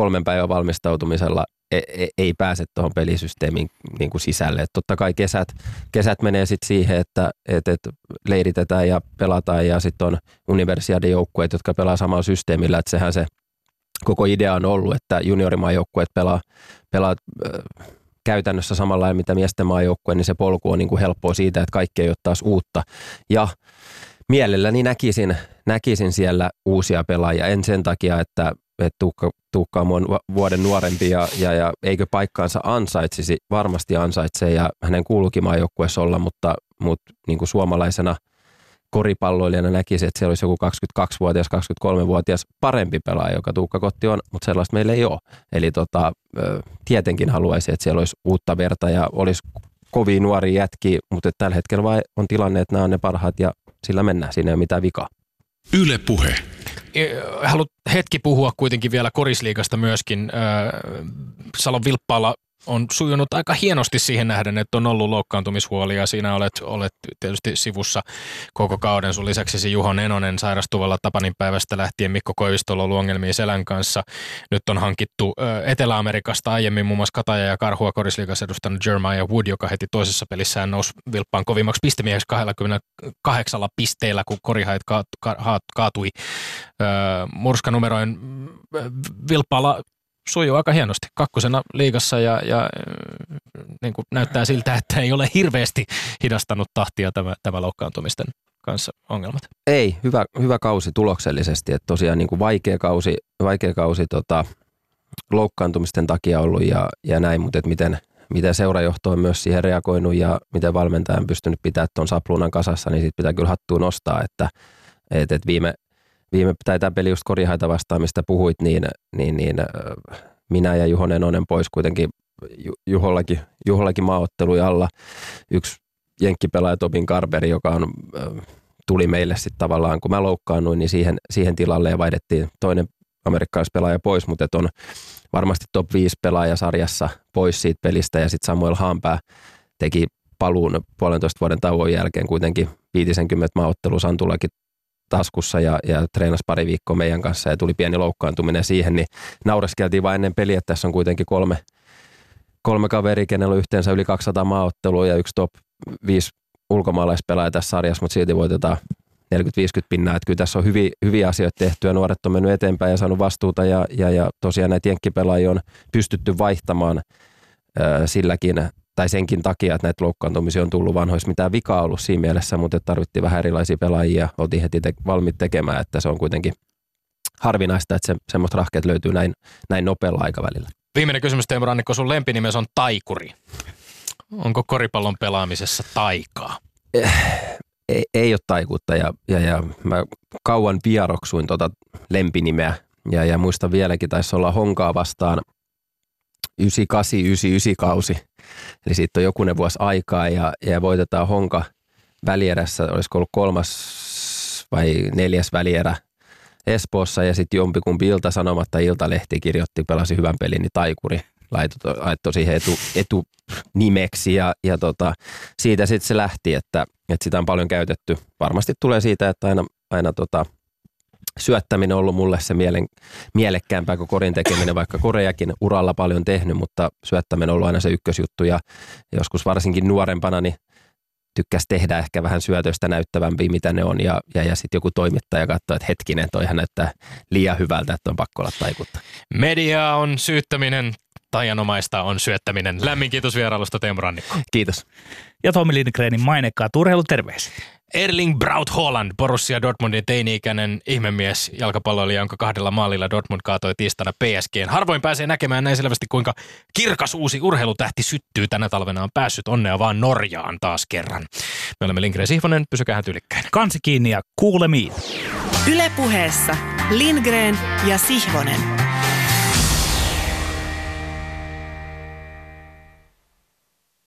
kolmen päivän valmistautumisella E, e, ei pääse tuohon pelisysteemin niin kuin sisälle. Et totta kai kesät, kesät menee sitten siihen, että et, et leiritetään ja pelataan ja sitten on universiaadijoukkueet, jotka pelaa samalla systeemillä, että sehän se koko idea on ollut, että juniorimaan joukkueet pelaa, pelaa käytännössä samalla mitä miesten maajoukkue, niin se polku on niin kuin helppoa siitä, että kaikki ei ole taas uutta. Ja mielelläni näkisin, näkisin siellä uusia pelaajia. En sen takia, että, että Tuukka, Tuukka on vuoden nuorempi ja, ja, ja eikö paikkaansa ansaitsisi, varmasti ansaitsee ja hänen kuuluukin maajoukkueessa olla, mutta, mutta niin kuin suomalaisena koripalloilijana näkisi, että siellä olisi joku 22-vuotias, 23-vuotias parempi pelaaja, joka Tuukka Kotti on, mutta sellaista meillä ei ole. Eli tota, tietenkin haluaisi, että siellä olisi uutta verta ja olisi kovin nuori jätki, mutta tällä hetkellä vai on tilanne, että nämä on ne parhaat ja sillä mennään, siinä ei ole mitään vikaa. Yle Puhe. Haluat hetki puhua kuitenkin vielä korisliikasta myöskin. Salon Vilppaalla on sujunut aika hienosti siihen nähden, että on ollut loukkaantumishuolia. Siinä olet, olet tietysti sivussa koko kauden. Sun lisäksi Juho Nenonen sairastuvalla Tapanin päivästä lähtien Mikko Koivistolla on ongelmia selän kanssa. Nyt on hankittu Etelä-Amerikasta aiemmin muun muassa Kataja ja Karhua korisliikassa edustanut Jeremiah Wood, joka heti toisessa pelissään nousi vilppaan kovimmaksi pistemieheksi 28 pisteellä, kun korihait kaatui murskanumeroin. Vilppaalla sujuu aika hienosti. Kakkosena liigassa ja, ja äh, niin kuin näyttää siltä, että ei ole hirveästi hidastanut tahtia tämä, tämä loukkaantumisten kanssa ongelmat. Ei, hyvä, hyvä kausi tuloksellisesti. Että tosiaan niin kuin vaikea kausi, vaikea kausi tota, loukkaantumisten takia ollut ja, ja näin, mutta että miten, miten seurajohto on myös siihen reagoinut ja miten valmentaja on pystynyt pitämään tuon sapluunan kasassa, niin siitä pitää kyllä hattuun nostaa, että, että, että viime, viime, tai tämä peli just Korihaita vastaan, mistä puhuit, niin, niin, niin minä ja Juho Nenonen pois kuitenkin Juhollakin, Juhollakin maaotteluja alla. Yksi jenkkipelaaja Tobin Karberi, joka on, tuli meille sitten tavallaan, kun mä loukkaannuin, niin siihen, siihen tilalle ja vaihdettiin toinen amerikkalaispelaaja pois, mutta on varmasti top 5 pelaaja sarjassa pois siitä pelistä ja sitten Samuel Haanpää teki paluun puolentoista vuoden tauon jälkeen kuitenkin 50 maaottelu Santulakin taskussa ja, ja treenasi pari viikkoa meidän kanssa ja tuli pieni loukkaantuminen siihen, niin naureskeltiin vain ennen peliä, että tässä on kuitenkin kolme, kolme kaveri, kenellä on yhteensä yli 200 maaottelua ja yksi top 5 ulkomaalaispelaaja tässä sarjassa, mutta silti voitetaan 40-50 pinnaa. Että kyllä tässä on hyviä, hyviä asioita tehty ja nuoret on mennyt eteenpäin ja saanut vastuuta ja, ja, ja tosiaan näitä jenkkipelaajia on pystytty vaihtamaan äh, silläkin tai senkin takia, että näitä loukkaantumisia on tullut, olisi mitään vikaa ollut siinä mielessä, mutta tarvittiin vähän erilaisia pelaajia, oltiin heti te- valmiit tekemään, että se on kuitenkin harvinaista, että se, semmoista rahkeet löytyy näin, näin nopealla aikavälillä. Viimeinen kysymys, Teemu Rannikko, sun lempinimes on taikuri. Onko koripallon pelaamisessa taikaa? Eh, ei, ei ole taikuutta ja, ja, ja mä kauan vieroksuin tota lempinimeä ja, ja muistan vieläkin, taisi olla Honkaa vastaan 98-99 kausi. Eli siitä on jokunen vuosi aikaa ja, ja voitetaan Honka välierässä, olisiko ollut kolmas vai neljäs välierä Espoossa ja sitten jompikumpi Ilta-Sanomat tai Iltalehti kirjoitti, pelasi hyvän pelin, niin Taikuri laittoi, laittoi siihen etu, etunimeksi ja, ja tota, siitä sitten se lähti, että, että sitä on paljon käytetty. Varmasti tulee siitä, että aina, aina tota, syöttäminen on ollut mulle se mielen, mielekkäämpää kuin korin tekeminen, vaikka korejakin uralla paljon tehnyt, mutta syöttäminen on ollut aina se ykkösjuttu ja joskus varsinkin nuorempana niin tykkäs tehdä ehkä vähän syötöistä näyttävämpiä, mitä ne on, ja, ja, ja sitten joku toimittaja katsoo, että hetkinen, toihan näyttää liian hyvältä, että on pakko olla taikutta. Media on syyttäminen, taianomaista on syöttäminen. Lämmin kiitos vierailusta Teemu Rannikko. Kiitos. Ja Tommi Lindgrenin mainekkaa terveisiä. Erling Braut Holland, Borussia Dortmundin teini-ikäinen ihmemies, jalkapalloilija, jonka kahdella maalilla Dortmund kaatoi tiistaina PSGn. Harvoin pääsee näkemään näin selvästi, kuinka kirkas uusi urheilutähti syttyy tänä talvena on päässyt onnea vaan Norjaan taas kerran. Me olemme Lindgren Sihvonen, pysykää tyylikkäin. Kansi kiinni ja kuulemiin. Ylepuheessa Lindgren ja Sihvonen.